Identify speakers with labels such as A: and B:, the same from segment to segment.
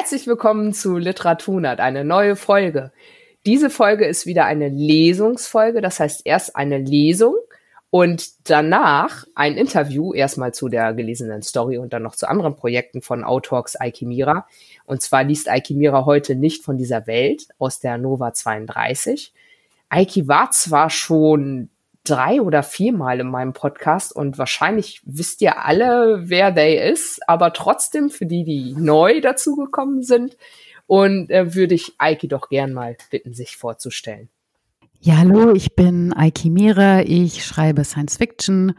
A: Herzlich willkommen zu Literatunat, eine neue Folge. Diese Folge ist wieder eine Lesungsfolge, das heißt erst eine Lesung und danach ein Interview, erstmal zu der gelesenen Story und dann noch zu anderen Projekten von Autalks Aikimira. Und zwar liest Aikimira heute nicht von dieser Welt aus der Nova 32. Aiki war zwar schon drei oder viermal in meinem Podcast und wahrscheinlich wisst ihr alle, wer der ist, aber trotzdem für die, die neu dazugekommen sind, und äh, würde ich Aiki doch gern mal bitten, sich vorzustellen.
B: Ja, hallo, ich bin Aiki Mira. Ich schreibe Science Fiction,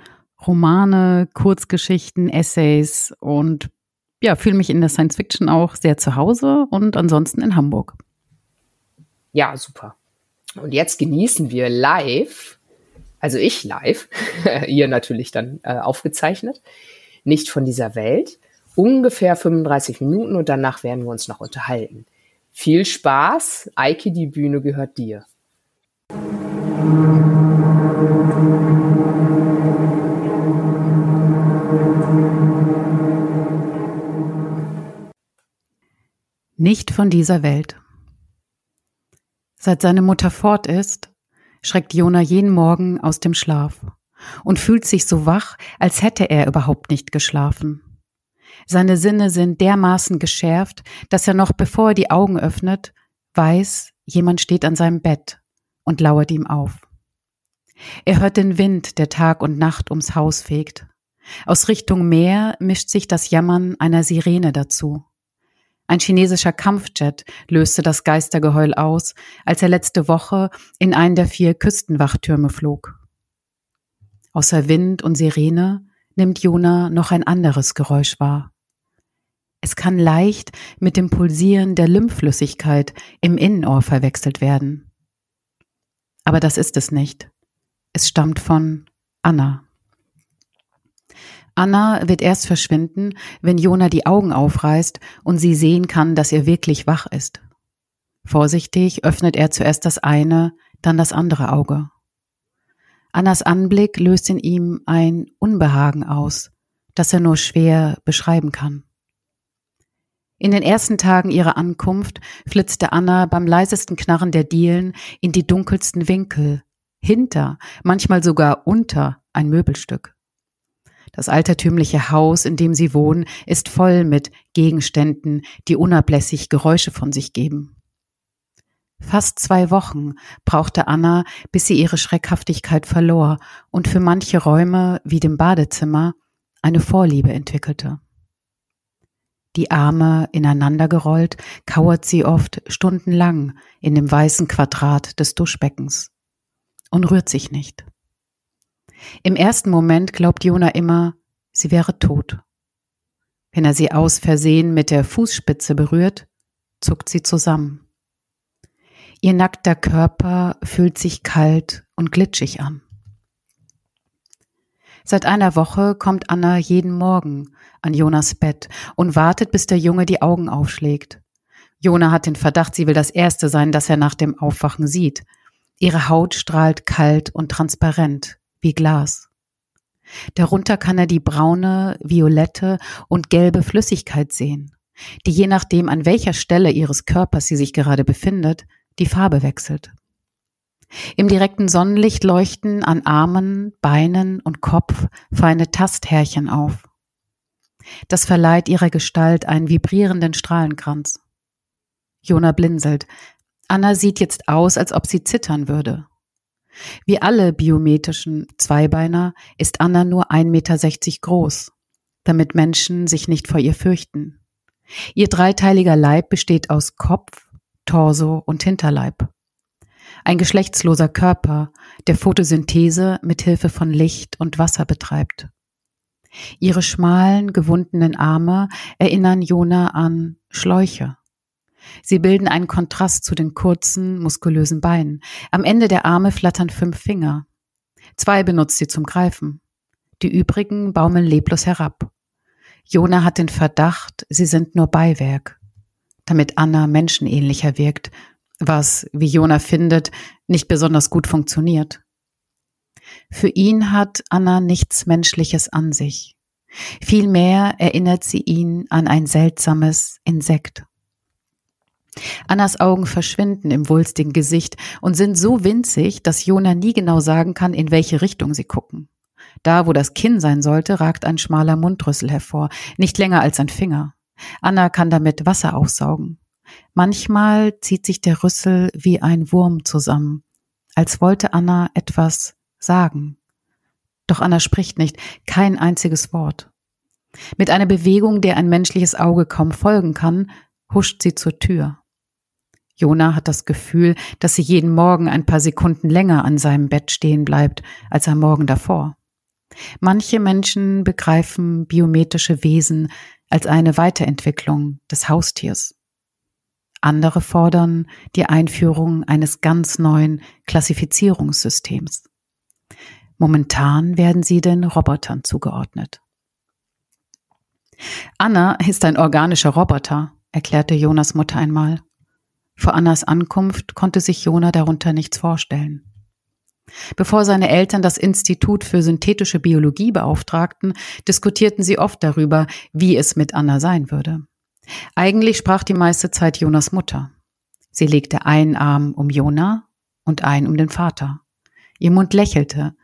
B: Romane, Kurzgeschichten, Essays und ja, fühle mich in der Science Fiction auch sehr zu Hause und ansonsten in Hamburg.
A: Ja, super. Und jetzt genießen wir live also ich live, ihr natürlich dann äh, aufgezeichnet, nicht von dieser Welt, ungefähr 35 Minuten und danach werden wir uns noch unterhalten. Viel Spaß, Eike, die Bühne gehört dir.
B: Nicht von dieser Welt. Seit seine Mutter fort ist, schreckt Jona jeden Morgen aus dem Schlaf und fühlt sich so wach, als hätte er überhaupt nicht geschlafen. Seine Sinne sind dermaßen geschärft, dass er noch bevor er die Augen öffnet, weiß, jemand steht an seinem Bett und lauert ihm auf. Er hört den Wind, der Tag und Nacht ums Haus fegt. Aus Richtung Meer mischt sich das Jammern einer Sirene dazu. Ein chinesischer Kampfjet löste das Geistergeheul aus, als er letzte Woche in einen der vier Küstenwachtürme flog. Außer Wind und Sirene nimmt Jona noch ein anderes Geräusch wahr. Es kann leicht mit dem Pulsieren der Lymphflüssigkeit im Innenohr verwechselt werden. Aber das ist es nicht. Es stammt von Anna. Anna wird erst verschwinden, wenn Jona die Augen aufreißt und sie sehen kann, dass er wirklich wach ist. Vorsichtig öffnet er zuerst das eine, dann das andere Auge. Annas Anblick löst in ihm ein Unbehagen aus, das er nur schwer beschreiben kann. In den ersten Tagen ihrer Ankunft flitzte Anna beim leisesten Knarren der Dielen in die dunkelsten Winkel, hinter, manchmal sogar unter ein Möbelstück. Das altertümliche Haus, in dem sie wohnen, ist voll mit Gegenständen, die unablässig Geräusche von sich geben. Fast zwei Wochen brauchte Anna, bis sie ihre Schreckhaftigkeit verlor und für manche Räume, wie dem Badezimmer, eine Vorliebe entwickelte. Die Arme ineinandergerollt, kauert sie oft stundenlang in dem weißen Quadrat des Duschbeckens und rührt sich nicht. Im ersten Moment glaubt Jona immer, sie wäre tot. Wenn er sie aus Versehen mit der Fußspitze berührt, zuckt sie zusammen. Ihr nackter Körper fühlt sich kalt und glitschig an. Seit einer Woche kommt Anna jeden Morgen an Jonas Bett und wartet, bis der Junge die Augen aufschlägt. Jona hat den Verdacht, sie will das Erste sein, das er nach dem Aufwachen sieht. Ihre Haut strahlt kalt und transparent, wie Glas. Darunter kann er die braune, violette und gelbe Flüssigkeit sehen, die je nachdem, an welcher Stelle ihres Körpers sie sich gerade befindet, die Farbe wechselt. Im direkten Sonnenlicht leuchten an Armen, Beinen und Kopf feine Tasthärchen auf. Das verleiht ihrer Gestalt einen vibrierenden Strahlenkranz. Jona blinzelt. Anna sieht jetzt aus, als ob sie zittern würde. Wie alle biometrischen Zweibeiner ist Anna nur 1,60 Meter groß, damit Menschen sich nicht vor ihr fürchten. Ihr dreiteiliger Leib besteht aus Kopf, Torso und Hinterleib. Ein geschlechtsloser Körper, der Photosynthese mit Hilfe von Licht und Wasser betreibt. Ihre schmalen, gewundenen Arme erinnern Jona an Schläuche. Sie bilden einen Kontrast zu den kurzen, muskulösen Beinen. Am Ende der Arme flattern fünf Finger. Zwei benutzt sie zum Greifen. Die übrigen baumeln leblos herab. Jona hat den Verdacht, sie sind nur Beiwerk, damit Anna menschenähnlicher wirkt, was, wie Jona findet, nicht besonders gut funktioniert. Für ihn hat Anna nichts Menschliches an sich. Vielmehr erinnert sie ihn an ein seltsames Insekt. Annas Augen verschwinden im wulstigen Gesicht und sind so winzig, dass Jona nie genau sagen kann, in welche Richtung sie gucken. Da, wo das Kinn sein sollte, ragt ein schmaler Mundrüssel hervor, nicht länger als ein Finger. Anna kann damit Wasser aufsaugen. Manchmal zieht sich der Rüssel wie ein Wurm zusammen, als wollte Anna etwas sagen. Doch Anna spricht nicht, kein einziges Wort. Mit einer Bewegung, der ein menschliches Auge kaum folgen kann, huscht sie zur Tür. Jona hat das Gefühl, dass sie jeden Morgen ein paar Sekunden länger an seinem Bett stehen bleibt als am Morgen davor. Manche Menschen begreifen biometrische Wesen als eine Weiterentwicklung des Haustiers. Andere fordern die Einführung eines ganz neuen Klassifizierungssystems. Momentan werden sie den Robotern zugeordnet. Anna ist ein organischer Roboter, erklärte Jonas Mutter einmal. Vor Annas Ankunft konnte sich Jona darunter nichts vorstellen. Bevor seine Eltern das Institut für synthetische Biologie beauftragten, diskutierten sie oft darüber, wie es mit Anna sein würde. Eigentlich sprach die meiste Zeit Jonas Mutter. Sie legte einen Arm um Jona und einen um den Vater. Ihr Mund lächelte,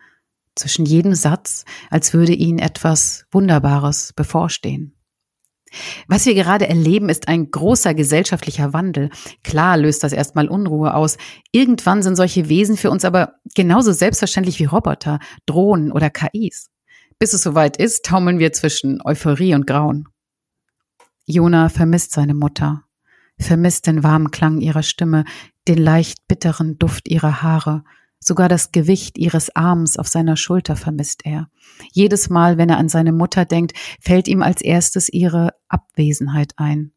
B: zwischen jedem Satz, als würde ihnen etwas Wunderbares bevorstehen. Was wir gerade erleben, ist ein großer gesellschaftlicher Wandel. Klar löst das erstmal Unruhe aus. Irgendwann sind solche Wesen für uns aber genauso selbstverständlich wie Roboter, Drohnen oder KIs. Bis es soweit ist, taumeln wir zwischen Euphorie und Grauen. Jona vermisst seine Mutter, vermisst den warmen Klang ihrer Stimme, den leicht bitteren Duft ihrer Haare, Sogar das Gewicht ihres Arms auf seiner Schulter vermisst er. Jedes Mal, wenn er an seine Mutter denkt, fällt ihm als erstes ihre Abwesenheit ein.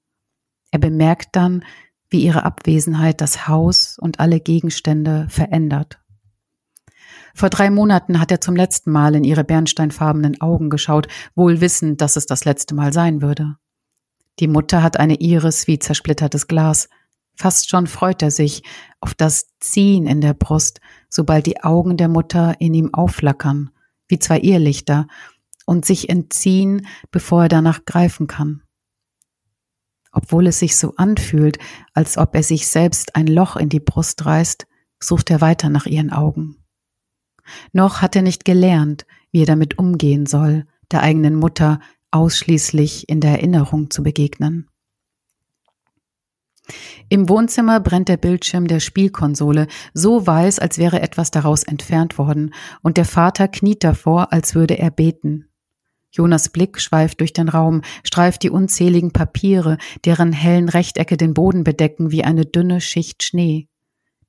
B: Er bemerkt dann, wie ihre Abwesenheit das Haus und alle Gegenstände verändert. Vor drei Monaten hat er zum letzten Mal in ihre bernsteinfarbenen Augen geschaut, wohl wissend, dass es das letzte Mal sein würde. Die Mutter hat eine Iris wie zersplittertes Glas. Fast schon freut er sich auf das Ziehen in der Brust, sobald die Augen der Mutter in ihm aufflackern, wie zwei Irrlichter, und sich entziehen, bevor er danach greifen kann. Obwohl es sich so anfühlt, als ob er sich selbst ein Loch in die Brust reißt, sucht er weiter nach ihren Augen. Noch hat er nicht gelernt, wie er damit umgehen soll, der eigenen Mutter ausschließlich in der Erinnerung zu begegnen. Im Wohnzimmer brennt der Bildschirm der Spielkonsole, so weiß, als wäre etwas daraus entfernt worden, und der Vater kniet davor, als würde er beten. Jonas Blick schweift durch den Raum, streift die unzähligen Papiere, deren hellen Rechtecke den Boden bedecken wie eine dünne Schicht Schnee.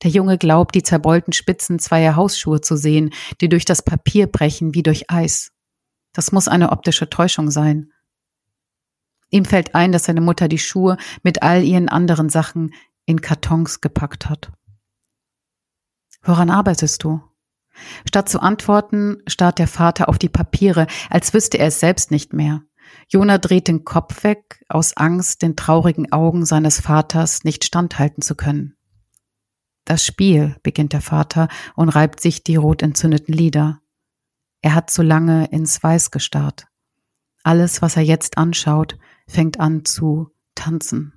B: Der Junge glaubt, die zerbeulten Spitzen zweier Hausschuhe zu sehen, die durch das Papier brechen wie durch Eis. Das muss eine optische Täuschung sein. Ihm fällt ein, dass seine Mutter die Schuhe mit all ihren anderen Sachen in Kartons gepackt hat. Woran arbeitest du? Statt zu antworten, starrt der Vater auf die Papiere, als wüsste er es selbst nicht mehr. Jona dreht den Kopf weg, aus Angst, den traurigen Augen seines Vaters nicht standhalten zu können. Das Spiel, beginnt der Vater und reibt sich die rot entzündeten Lider. Er hat zu lange ins Weiß gestarrt. Alles, was er jetzt anschaut, fängt an zu tanzen.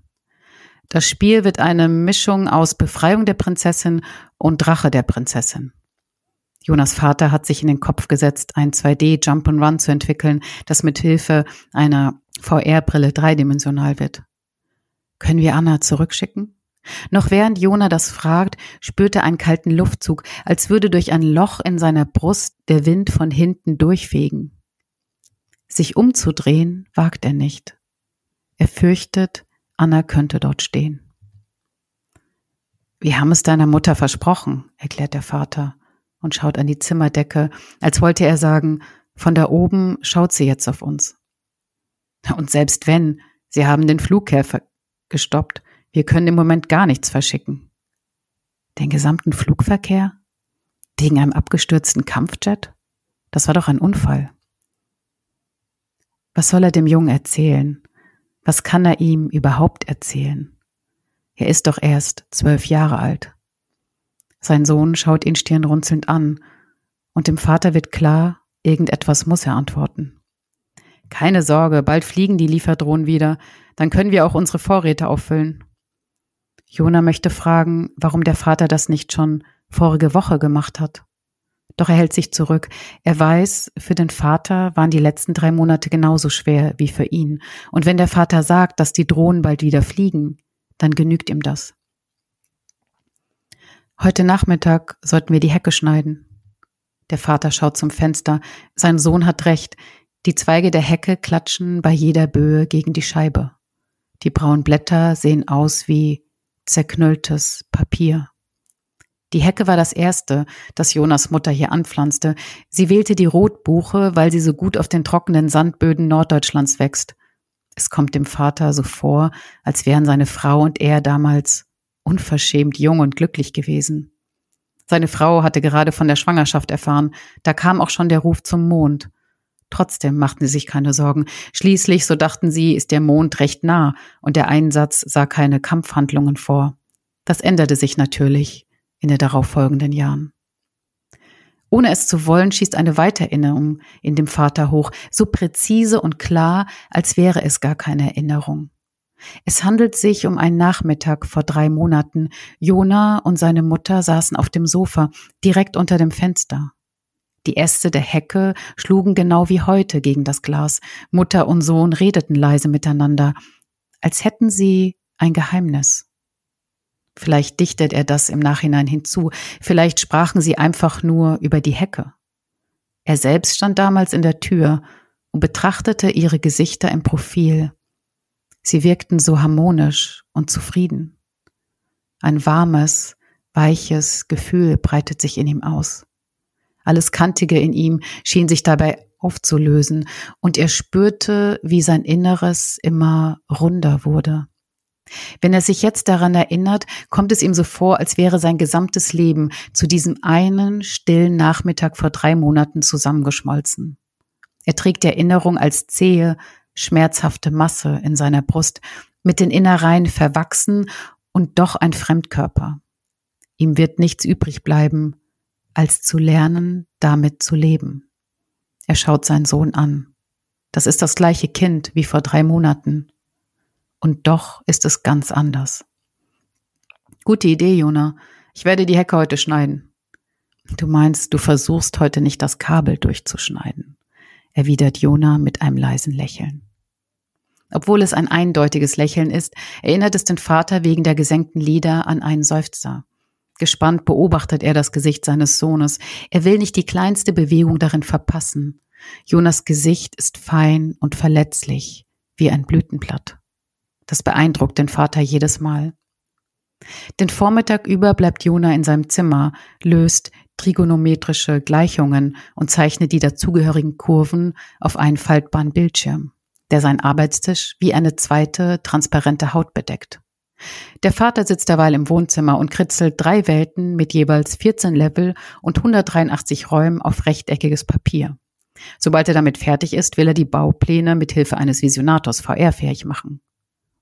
B: Das Spiel wird eine Mischung aus Befreiung der Prinzessin und Drache der Prinzessin. Jonas Vater hat sich in den Kopf gesetzt, ein 2D Jump and Run zu entwickeln, das mit Hilfe einer VR-Brille dreidimensional wird. Können wir Anna zurückschicken? Noch während Jona das fragt, spürt er einen kalten Luftzug, als würde durch ein Loch in seiner Brust der Wind von hinten durchfegen. Sich umzudrehen wagt er nicht. Er fürchtet, Anna könnte dort stehen. Wir haben es deiner Mutter versprochen, erklärt der Vater und schaut an die Zimmerdecke, als wollte er sagen, von da oben schaut sie jetzt auf uns. Und selbst wenn, sie haben den Flughäfer gestoppt, wir können im Moment gar nichts verschicken. Den gesamten Flugverkehr? Wegen einem abgestürzten Kampfjet? Das war doch ein Unfall. Was soll er dem Jungen erzählen? Was kann er ihm überhaupt erzählen? Er ist doch erst zwölf Jahre alt. Sein Sohn schaut ihn stirnrunzelnd an, und dem Vater wird klar, irgendetwas muss er antworten. Keine Sorge, bald fliegen die Lieferdrohnen wieder, dann können wir auch unsere Vorräte auffüllen. Jona möchte fragen, warum der Vater das nicht schon vorige Woche gemacht hat. Doch er hält sich zurück. Er weiß, für den Vater waren die letzten drei Monate genauso schwer wie für ihn. Und wenn der Vater sagt, dass die Drohnen bald wieder fliegen, dann genügt ihm das. Heute Nachmittag sollten wir die Hecke schneiden. Der Vater schaut zum Fenster. Sein Sohn hat recht. Die Zweige der Hecke klatschen bei jeder Böe gegen die Scheibe. Die braunen Blätter sehen aus wie zerknülltes Papier. Die Hecke war das erste, das Jonas Mutter hier anpflanzte. Sie wählte die Rotbuche, weil sie so gut auf den trockenen Sandböden Norddeutschlands wächst. Es kommt dem Vater so vor, als wären seine Frau und er damals unverschämt jung und glücklich gewesen. Seine Frau hatte gerade von der Schwangerschaft erfahren, da kam auch schon der Ruf zum Mond. Trotzdem machten sie sich keine Sorgen. Schließlich, so dachten sie, ist der Mond recht nah und der Einsatz sah keine Kampfhandlungen vor. Das änderte sich natürlich in den darauffolgenden Jahren. Ohne es zu wollen, schießt eine Weitererinnerung in dem Vater hoch, so präzise und klar, als wäre es gar keine Erinnerung. Es handelt sich um einen Nachmittag vor drei Monaten. Jona und seine Mutter saßen auf dem Sofa, direkt unter dem Fenster. Die Äste der Hecke schlugen genau wie heute gegen das Glas. Mutter und Sohn redeten leise miteinander, als hätten sie ein Geheimnis. Vielleicht dichtet er das im Nachhinein hinzu, vielleicht sprachen sie einfach nur über die Hecke. Er selbst stand damals in der Tür und betrachtete ihre Gesichter im Profil. Sie wirkten so harmonisch und zufrieden. Ein warmes, weiches Gefühl breitet sich in ihm aus. Alles Kantige in ihm schien sich dabei aufzulösen, und er spürte, wie sein Inneres immer runder wurde. Wenn er sich jetzt daran erinnert, kommt es ihm so vor, als wäre sein gesamtes Leben zu diesem einen stillen Nachmittag vor drei Monaten zusammengeschmolzen. Er trägt die Erinnerung als zähe, schmerzhafte Masse in seiner Brust, mit den Innereien verwachsen und doch ein Fremdkörper. Ihm wird nichts übrig bleiben, als zu lernen, damit zu leben. Er schaut seinen Sohn an. Das ist das gleiche Kind wie vor drei Monaten. Und doch ist es ganz anders. Gute Idee, Jona. Ich werde die Hecke heute schneiden. Du meinst, du versuchst heute nicht das Kabel durchzuschneiden erwidert Jona mit einem leisen Lächeln. Obwohl es ein eindeutiges Lächeln ist, erinnert es den Vater wegen der gesenkten Lider an einen Seufzer. Gespannt beobachtet er das Gesicht seines Sohnes. Er will nicht die kleinste Bewegung darin verpassen. Jonas Gesicht ist fein und verletzlich, wie ein Blütenblatt. Das beeindruckt den Vater jedes Mal. Den Vormittag über bleibt Jona in seinem Zimmer, löst trigonometrische Gleichungen und zeichnet die dazugehörigen Kurven auf einen faltbaren Bildschirm, der seinen Arbeitstisch wie eine zweite transparente Haut bedeckt. Der Vater sitzt derweil im Wohnzimmer und kritzelt drei Welten mit jeweils 14 Level und 183 Räumen auf rechteckiges Papier. Sobald er damit fertig ist, will er die Baupläne mit Hilfe eines Visionators VR-fähig machen.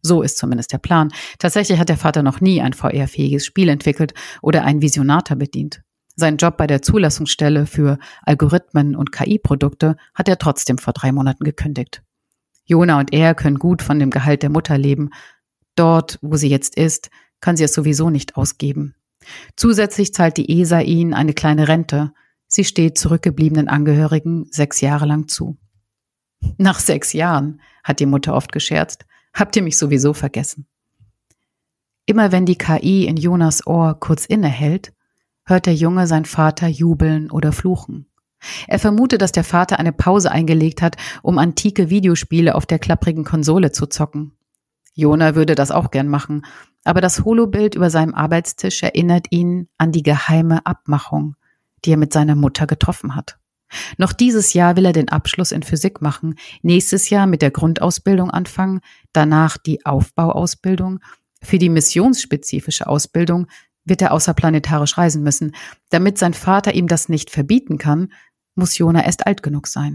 B: So ist zumindest der Plan. Tatsächlich hat der Vater noch nie ein VR-fähiges Spiel entwickelt oder einen Visionator bedient. Seinen Job bei der Zulassungsstelle für Algorithmen und KI-Produkte hat er trotzdem vor drei Monaten gekündigt. Jona und er können gut von dem Gehalt der Mutter leben. Dort, wo sie jetzt ist, kann sie es sowieso nicht ausgeben. Zusätzlich zahlt die ESA ihnen eine kleine Rente. Sie steht zurückgebliebenen Angehörigen sechs Jahre lang zu. Nach sechs Jahren, hat die Mutter oft gescherzt, habt ihr mich sowieso vergessen. Immer wenn die KI in Jonas Ohr kurz innehält, hört der Junge sein Vater jubeln oder fluchen. Er vermutet, dass der Vater eine Pause eingelegt hat, um antike Videospiele auf der klapprigen Konsole zu zocken. Jona würde das auch gern machen, aber das Holobild über seinem Arbeitstisch erinnert ihn an die geheime Abmachung, die er mit seiner Mutter getroffen hat. Noch dieses Jahr will er den Abschluss in Physik machen, nächstes Jahr mit der Grundausbildung anfangen, danach die Aufbauausbildung. Für die missionsspezifische Ausbildung wird er außerplanetarisch reisen müssen. Damit sein Vater ihm das nicht verbieten kann, muss Jona erst alt genug sein.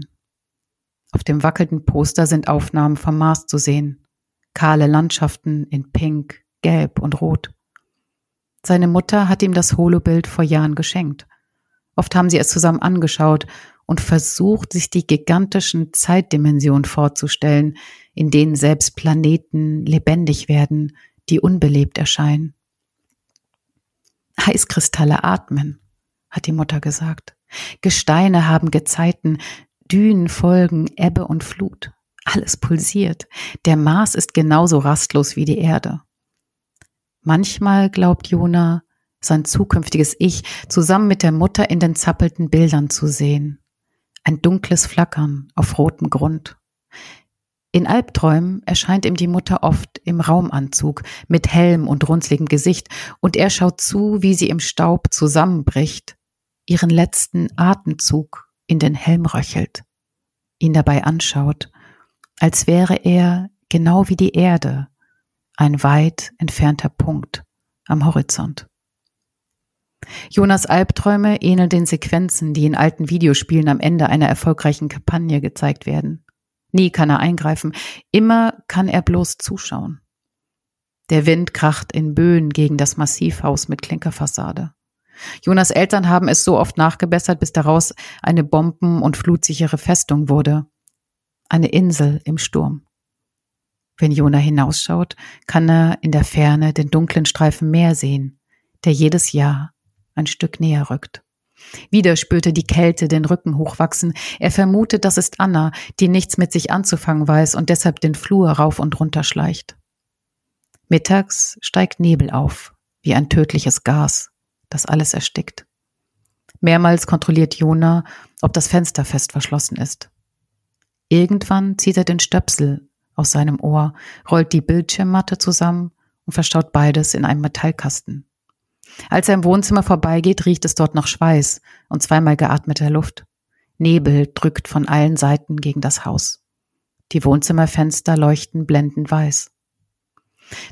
B: Auf dem wackelnden Poster sind Aufnahmen vom Mars zu sehen. Kahle Landschaften in Pink, Gelb und Rot. Seine Mutter hat ihm das Holobild vor Jahren geschenkt. Oft haben sie es zusammen angeschaut und versucht, sich die gigantischen Zeitdimensionen vorzustellen, in denen selbst Planeten lebendig werden, die unbelebt erscheinen. Eiskristalle atmen, hat die Mutter gesagt. Gesteine haben Gezeiten, Dünen folgen Ebbe und Flut. Alles pulsiert. Der Mars ist genauso rastlos wie die Erde. Manchmal glaubt Jona, sein zukünftiges Ich zusammen mit der Mutter in den zappelten Bildern zu sehen. Ein dunkles Flackern auf rotem Grund. In Albträumen erscheint ihm die Mutter oft im Raumanzug mit Helm und runzligem Gesicht und er schaut zu, wie sie im Staub zusammenbricht, ihren letzten Atemzug in den Helm röchelt, ihn dabei anschaut, als wäre er genau wie die Erde ein weit entfernter Punkt am Horizont. Jonas Albträume ähneln den Sequenzen, die in alten Videospielen am Ende einer erfolgreichen Kampagne gezeigt werden. Nie kann er eingreifen, immer kann er bloß zuschauen. Der Wind kracht in Böen gegen das Massivhaus mit Klinkerfassade. Jonas Eltern haben es so oft nachgebessert, bis daraus eine bomben- und flutsichere Festung wurde. Eine Insel im Sturm. Wenn Jona hinausschaut, kann er in der Ferne den dunklen Streifen Meer sehen, der jedes Jahr ein Stück näher rückt. Wieder spürte die Kälte den Rücken hochwachsen. Er vermutet, das ist Anna, die nichts mit sich anzufangen weiß und deshalb den Flur rauf und runter schleicht. Mittags steigt Nebel auf, wie ein tödliches Gas, das alles erstickt. Mehrmals kontrolliert Jona, ob das Fenster fest verschlossen ist. Irgendwann zieht er den Stöpsel aus seinem Ohr, rollt die Bildschirmmatte zusammen und verstaut beides in einem Metallkasten. Als er im Wohnzimmer vorbeigeht, riecht es dort nach Schweiß und zweimal geatmeter Luft. Nebel drückt von allen Seiten gegen das Haus. Die Wohnzimmerfenster leuchten blendend weiß.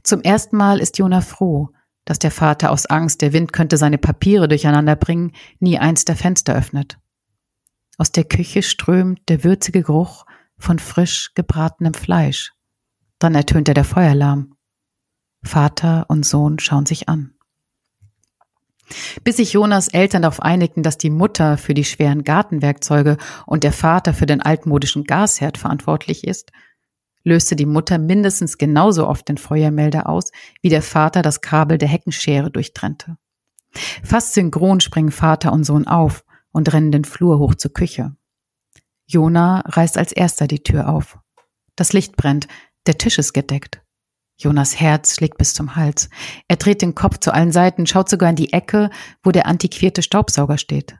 B: Zum ersten Mal ist Jona froh, dass der Vater aus Angst, der Wind könnte seine Papiere durcheinander bringen, nie eins der Fenster öffnet. Aus der Küche strömt der würzige Geruch von frisch gebratenem Fleisch. Dann ertönt er der Feueralarm. Vater und Sohn schauen sich an. Bis sich Jonas Eltern darauf einigten, dass die Mutter für die schweren Gartenwerkzeuge und der Vater für den altmodischen Gasherd verantwortlich ist, löste die Mutter mindestens genauso oft den Feuermelder aus, wie der Vater das Kabel der Heckenschere durchtrennte. Fast synchron springen Vater und Sohn auf und rennen den Flur hoch zur Küche. Jona reißt als erster die Tür auf. Das Licht brennt, der Tisch ist gedeckt. Jonas Herz schlägt bis zum Hals. Er dreht den Kopf zu allen Seiten, schaut sogar in die Ecke, wo der antiquierte Staubsauger steht.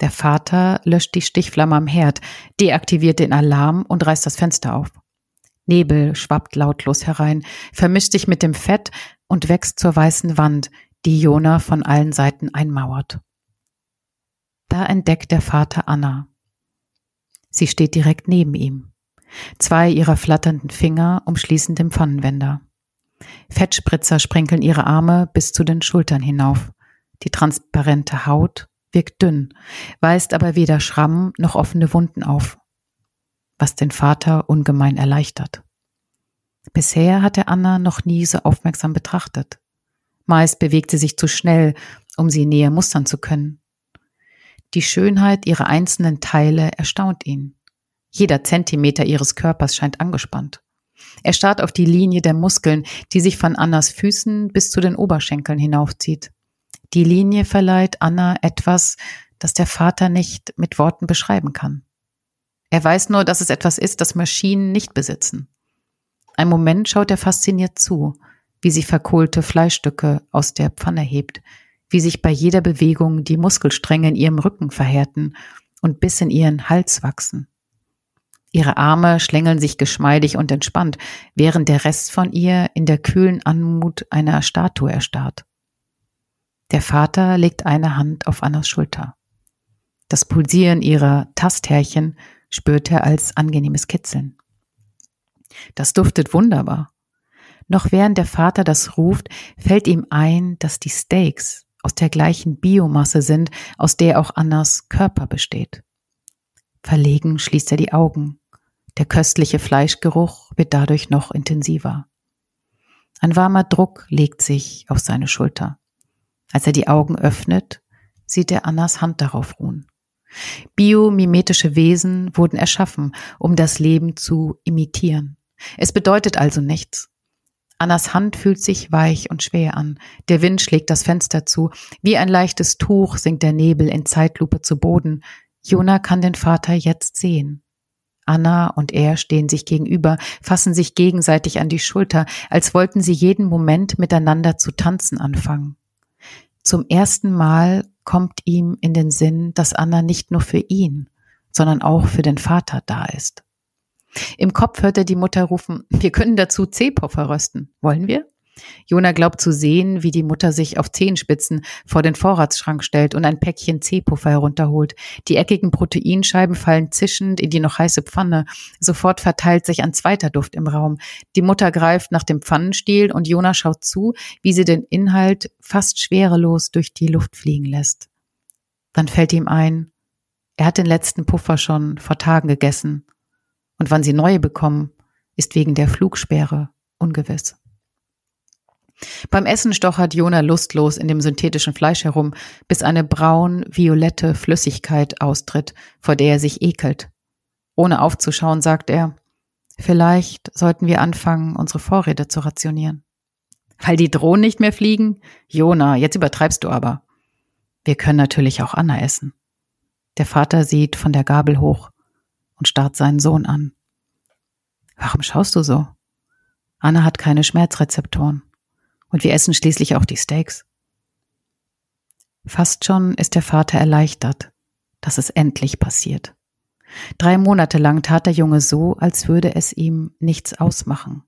B: Der Vater löscht die Stichflamme am Herd, deaktiviert den Alarm und reißt das Fenster auf. Nebel schwappt lautlos herein, vermischt sich mit dem Fett und wächst zur weißen Wand, die Jona von allen Seiten einmauert. Da entdeckt der Vater Anna. Sie steht direkt neben ihm. Zwei ihrer flatternden Finger umschließen den Pfannenwender. Fettspritzer sprenkeln ihre Arme bis zu den Schultern hinauf. Die transparente Haut wirkt dünn, weist aber weder Schrammen noch offene Wunden auf, was den Vater ungemein erleichtert. Bisher hat er Anna noch nie so aufmerksam betrachtet. Meist bewegt sie sich zu schnell, um sie näher mustern zu können. Die Schönheit ihrer einzelnen Teile erstaunt ihn. Jeder Zentimeter ihres Körpers scheint angespannt. Er starrt auf die Linie der Muskeln, die sich von Annas Füßen bis zu den Oberschenkeln hinaufzieht. Die Linie verleiht Anna etwas, das der Vater nicht mit Worten beschreiben kann. Er weiß nur, dass es etwas ist, das Maschinen nicht besitzen. Ein Moment schaut er fasziniert zu, wie sie verkohlte Fleischstücke aus der Pfanne hebt, wie sich bei jeder Bewegung die Muskelstränge in ihrem Rücken verhärten und bis in ihren Hals wachsen. Ihre Arme schlängeln sich geschmeidig und entspannt, während der Rest von ihr in der kühlen Anmut einer Statue erstarrt. Der Vater legt eine Hand auf Annas Schulter. Das Pulsieren ihrer Tasthärchen spürt er als angenehmes Kitzeln. Das duftet wunderbar. Noch während der Vater das ruft, fällt ihm ein, dass die Steaks aus der gleichen Biomasse sind, aus der auch Annas Körper besteht. Verlegen schließt er die Augen. Der köstliche Fleischgeruch wird dadurch noch intensiver. Ein warmer Druck legt sich auf seine Schulter. Als er die Augen öffnet, sieht er Annas Hand darauf ruhen. Biomimetische Wesen wurden erschaffen, um das Leben zu imitieren. Es bedeutet also nichts. Annas Hand fühlt sich weich und schwer an. Der Wind schlägt das Fenster zu. Wie ein leichtes Tuch sinkt der Nebel in Zeitlupe zu Boden. Jona kann den Vater jetzt sehen. Anna und er stehen sich gegenüber, fassen sich gegenseitig an die Schulter, als wollten sie jeden Moment miteinander zu tanzen anfangen. Zum ersten Mal kommt ihm in den Sinn, dass Anna nicht nur für ihn, sondern auch für den Vater da ist. Im Kopf hört er die Mutter rufen, wir können dazu Zehpuffer rösten. Wollen wir? Jona glaubt zu sehen, wie die Mutter sich auf Zehenspitzen vor den Vorratsschrank stellt und ein Päckchen Zehpuffer herunterholt. Die eckigen Proteinscheiben fallen zischend in die noch heiße Pfanne. Sofort verteilt sich ein zweiter Duft im Raum. Die Mutter greift nach dem Pfannenstiel und Jona schaut zu, wie sie den Inhalt fast schwerelos durch die Luft fliegen lässt. Dann fällt ihm ein, er hat den letzten Puffer schon vor Tagen gegessen und wann sie neue bekommen, ist wegen der Flugsperre ungewiss. Beim Essen stochert Jona lustlos in dem synthetischen Fleisch herum, bis eine braun-violette Flüssigkeit austritt, vor der er sich ekelt. Ohne aufzuschauen, sagt er, vielleicht sollten wir anfangen, unsere Vorräte zu rationieren. Weil die Drohnen nicht mehr fliegen? Jona, jetzt übertreibst du aber. Wir können natürlich auch Anna essen. Der Vater sieht von der Gabel hoch und starrt seinen Sohn an. Warum schaust du so? Anna hat keine Schmerzrezeptoren. Und wir essen schließlich auch die Steaks. Fast schon ist der Vater erleichtert, dass es endlich passiert. Drei Monate lang tat der Junge so, als würde es ihm nichts ausmachen.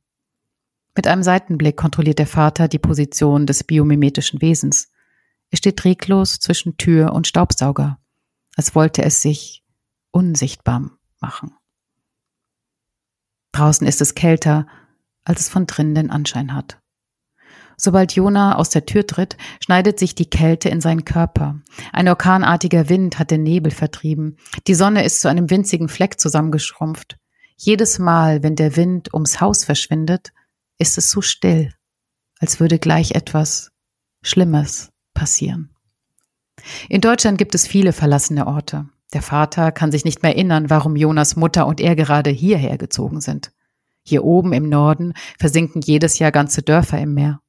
B: Mit einem Seitenblick kontrolliert der Vater die Position des biomimetischen Wesens. Er steht reglos zwischen Tür und Staubsauger, als wollte es sich unsichtbar machen. Draußen ist es kälter, als es von drinnen den Anschein hat. Sobald Jona aus der Tür tritt, schneidet sich die Kälte in seinen Körper. Ein orkanartiger Wind hat den Nebel vertrieben. Die Sonne ist zu einem winzigen Fleck zusammengeschrumpft. Jedes Mal, wenn der Wind ums Haus verschwindet, ist es so still, als würde gleich etwas Schlimmes passieren. In Deutschland gibt es viele verlassene Orte. Der Vater kann sich nicht mehr erinnern, warum Jonas Mutter und er gerade hierher gezogen sind. Hier oben im Norden versinken jedes Jahr ganze Dörfer im Meer.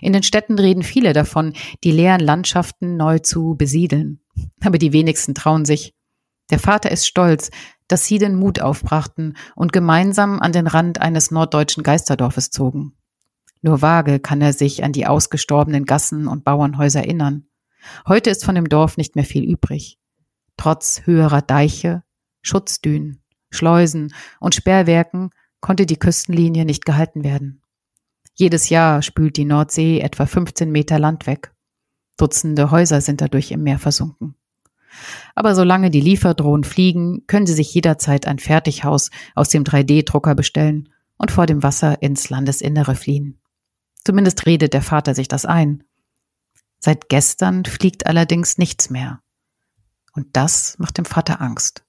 B: In den Städten reden viele davon, die leeren Landschaften neu zu besiedeln. Aber die wenigsten trauen sich. Der Vater ist stolz, dass sie den Mut aufbrachten und gemeinsam an den Rand eines norddeutschen Geisterdorfes zogen. Nur vage kann er sich an die ausgestorbenen Gassen und Bauernhäuser erinnern. Heute ist von dem Dorf nicht mehr viel übrig. Trotz höherer Deiche, Schutzdünen, Schleusen und Sperrwerken konnte die Küstenlinie nicht gehalten werden. Jedes Jahr spült die Nordsee etwa 15 Meter Land weg. Dutzende Häuser sind dadurch im Meer versunken. Aber solange die Lieferdrohnen fliegen, können Sie sich jederzeit ein Fertighaus aus dem 3D-Drucker bestellen und vor dem Wasser ins Landesinnere fliehen. Zumindest redet der Vater sich das ein. Seit gestern fliegt allerdings nichts mehr. Und das macht dem Vater Angst.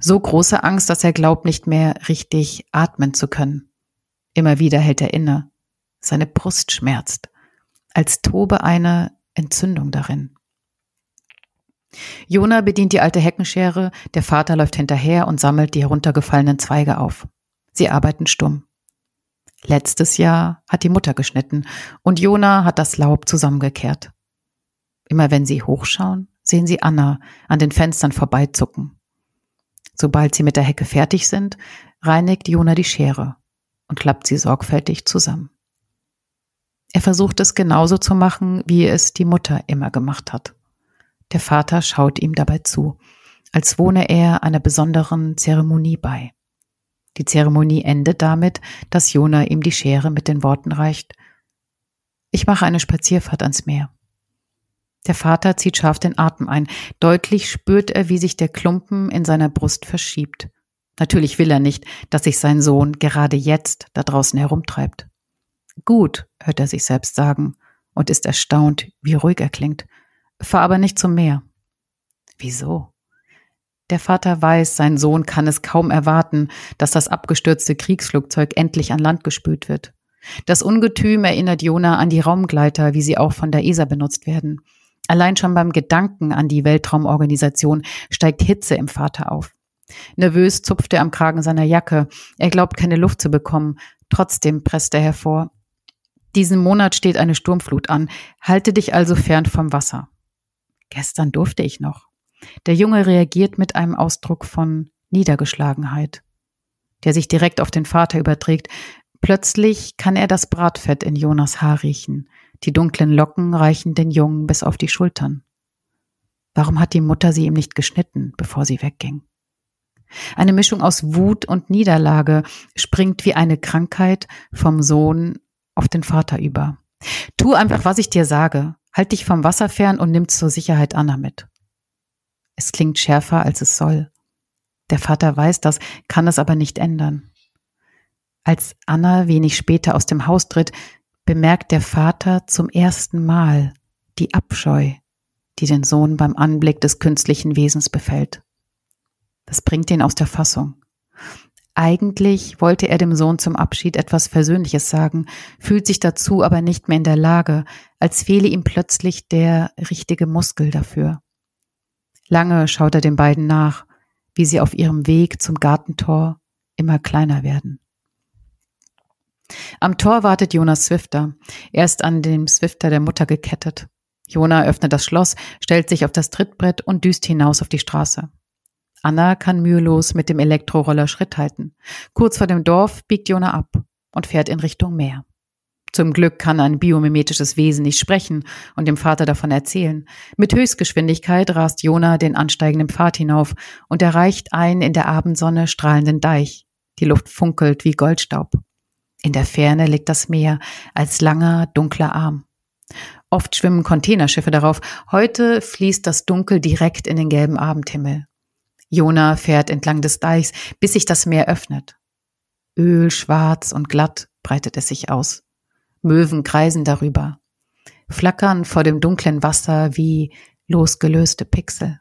B: So große Angst, dass er glaubt, nicht mehr richtig atmen zu können. Immer wieder hält er inne. Seine Brust schmerzt, als tobe eine Entzündung darin. Jona bedient die alte Heckenschere, der Vater läuft hinterher und sammelt die heruntergefallenen Zweige auf. Sie arbeiten stumm. Letztes Jahr hat die Mutter geschnitten und Jona hat das Laub zusammengekehrt. Immer wenn sie hochschauen, sehen sie Anna an den Fenstern vorbeizucken. Sobald sie mit der Hecke fertig sind, reinigt Jona die Schere und klappt sie sorgfältig zusammen. Er versucht es genauso zu machen, wie es die Mutter immer gemacht hat. Der Vater schaut ihm dabei zu, als wohne er einer besonderen Zeremonie bei. Die Zeremonie endet damit, dass Jona ihm die Schere mit den Worten reicht Ich mache eine Spazierfahrt ans Meer. Der Vater zieht scharf den Atem ein. Deutlich spürt er, wie sich der Klumpen in seiner Brust verschiebt. Natürlich will er nicht, dass sich sein Sohn gerade jetzt da draußen herumtreibt. Gut, hört er sich selbst sagen und ist erstaunt, wie ruhig er klingt. Fahr aber nicht zum Meer. Wieso? Der Vater weiß, sein Sohn kann es kaum erwarten, dass das abgestürzte Kriegsflugzeug endlich an Land gespült wird. Das Ungetüm erinnert Jona an die Raumgleiter, wie sie auch von der ESA benutzt werden. Allein schon beim Gedanken an die Weltraumorganisation steigt Hitze im Vater auf. Nervös zupft er am Kragen seiner Jacke. Er glaubt, keine Luft zu bekommen. Trotzdem presst er hervor. Diesen Monat steht eine Sturmflut an. Halte dich also fern vom Wasser. Gestern durfte ich noch. Der Junge reagiert mit einem Ausdruck von Niedergeschlagenheit, der sich direkt auf den Vater überträgt. Plötzlich kann er das Bratfett in Jonas Haar riechen. Die dunklen Locken reichen den Jungen bis auf die Schultern. Warum hat die Mutter sie ihm nicht geschnitten, bevor sie wegging? Eine Mischung aus Wut und Niederlage springt wie eine Krankheit vom Sohn auf den Vater über. Tu einfach, was ich dir sage. Halt dich vom Wasser fern und nimm zur Sicherheit Anna mit. Es klingt schärfer, als es soll. Der Vater weiß das, kann es aber nicht ändern. Als Anna wenig später aus dem Haus tritt, bemerkt der Vater zum ersten Mal die Abscheu, die den Sohn beim Anblick des künstlichen Wesens befällt. Das bringt ihn aus der Fassung. Eigentlich wollte er dem Sohn zum Abschied etwas Versöhnliches sagen, fühlt sich dazu aber nicht mehr in der Lage, als fehle ihm plötzlich der richtige Muskel dafür. Lange schaut er den beiden nach, wie sie auf ihrem Weg zum Gartentor immer kleiner werden. Am Tor wartet Jonas Swifter. Er ist an dem Swifter der Mutter gekettet. Jona öffnet das Schloss, stellt sich auf das Trittbrett und düst hinaus auf die Straße. Anna kann mühelos mit dem Elektroroller Schritt halten. Kurz vor dem Dorf biegt Jona ab und fährt in Richtung Meer. Zum Glück kann ein biomimetisches Wesen nicht sprechen und dem Vater davon erzählen. Mit Höchstgeschwindigkeit rast Jona den ansteigenden Pfad hinauf und erreicht einen in der Abendsonne strahlenden Deich. Die Luft funkelt wie Goldstaub. In der Ferne liegt das Meer als langer, dunkler Arm. Oft schwimmen Containerschiffe darauf. Heute fließt das Dunkel direkt in den gelben Abendhimmel. Jona fährt entlang des Deichs, bis sich das Meer öffnet. Öl, schwarz und glatt breitet es sich aus. Möwen kreisen darüber, flackern vor dem dunklen Wasser wie losgelöste Pixel.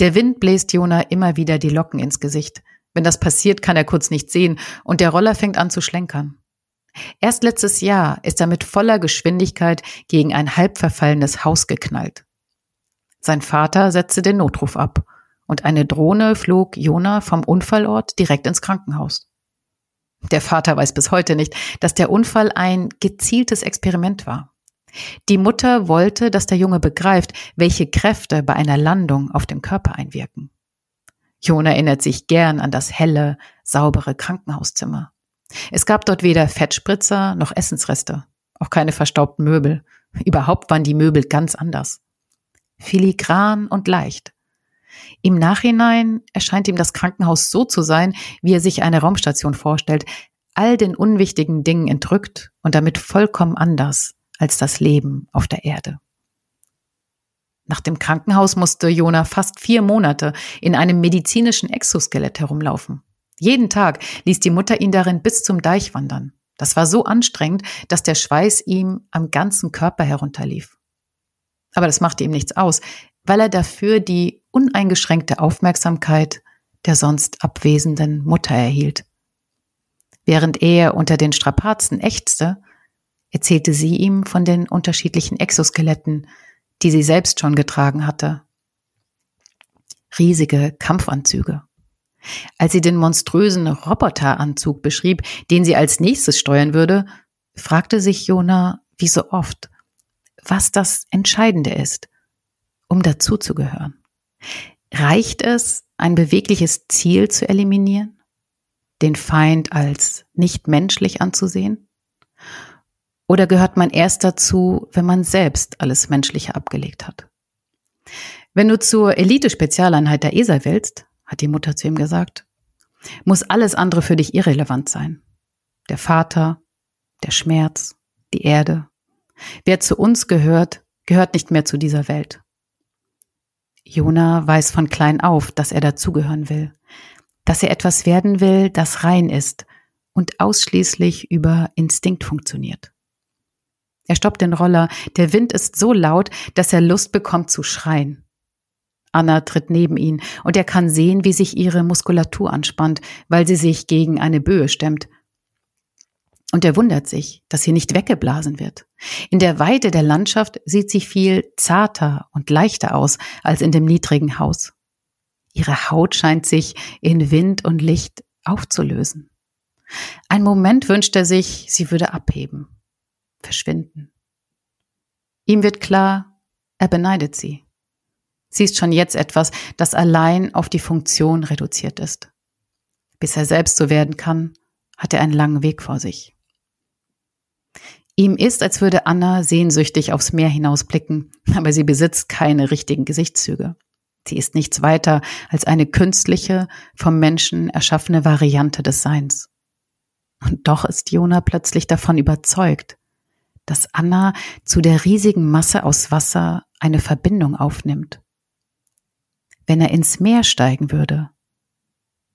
B: Der Wind bläst Jona immer wieder die Locken ins Gesicht. Wenn das passiert, kann er kurz nicht sehen und der Roller fängt an zu schlenkern. Erst letztes Jahr ist er mit voller Geschwindigkeit gegen ein halb verfallenes Haus geknallt. Sein Vater setzte den Notruf ab und eine Drohne flog Jona vom Unfallort direkt ins Krankenhaus. Der Vater weiß bis heute nicht, dass der Unfall ein gezieltes Experiment war. Die Mutter wollte, dass der Junge begreift, welche Kräfte bei einer Landung auf den Körper einwirken. Jona erinnert sich gern an das helle, saubere Krankenhauszimmer. Es gab dort weder Fettspritzer noch Essensreste, auch keine verstaubten Möbel. Überhaupt waren die Möbel ganz anders. Filigran und leicht, im Nachhinein erscheint ihm das Krankenhaus so zu sein, wie er sich eine Raumstation vorstellt, all den unwichtigen Dingen entrückt und damit vollkommen anders als das Leben auf der Erde. Nach dem Krankenhaus musste Jona fast vier Monate in einem medizinischen Exoskelett herumlaufen. Jeden Tag ließ die Mutter ihn darin bis zum Deich wandern. Das war so anstrengend, dass der Schweiß ihm am ganzen Körper herunterlief. Aber das machte ihm nichts aus, weil er dafür die uneingeschränkte Aufmerksamkeit der sonst abwesenden Mutter erhielt. Während er unter den Strapazen ächzte, erzählte sie ihm von den unterschiedlichen Exoskeletten, die sie selbst schon getragen hatte. Riesige Kampfanzüge. Als sie den monströsen Roboteranzug beschrieb, den sie als nächstes steuern würde, fragte sich Jona, wie so oft, was das Entscheidende ist, um dazuzugehören. Reicht es, ein bewegliches Ziel zu eliminieren? Den Feind als nicht menschlich anzusehen? Oder gehört man erst dazu, wenn man selbst alles Menschliche abgelegt hat? Wenn du zur Elite-Spezialeinheit der ESA willst, hat die Mutter zu ihm gesagt, muss alles andere für dich irrelevant sein. Der Vater, der Schmerz, die Erde. Wer zu uns gehört, gehört nicht mehr zu dieser Welt. Jona weiß von klein auf, dass er dazugehören will, dass er etwas werden will, das rein ist und ausschließlich über Instinkt funktioniert. Er stoppt den Roller, der Wind ist so laut, dass er Lust bekommt zu schreien. Anna tritt neben ihn und er kann sehen, wie sich ihre Muskulatur anspannt, weil sie sich gegen eine Böe stemmt und er wundert sich, dass sie nicht weggeblasen wird. In der Weite der Landschaft sieht sie viel zarter und leichter aus als in dem niedrigen Haus. Ihre Haut scheint sich in Wind und Licht aufzulösen. Ein Moment wünscht er sich, sie würde abheben. verschwinden. Ihm wird klar, er beneidet sie. Sie ist schon jetzt etwas, das allein auf die Funktion reduziert ist. Bis er selbst so werden kann, hat er einen langen Weg vor sich. Ihm ist, als würde Anna sehnsüchtig aufs Meer hinausblicken, aber sie besitzt keine richtigen Gesichtszüge. Sie ist nichts weiter als eine künstliche, vom Menschen erschaffene Variante des Seins. Und doch ist Jona plötzlich davon überzeugt, dass Anna zu der riesigen Masse aus Wasser eine Verbindung aufnimmt. Wenn er ins Meer steigen würde,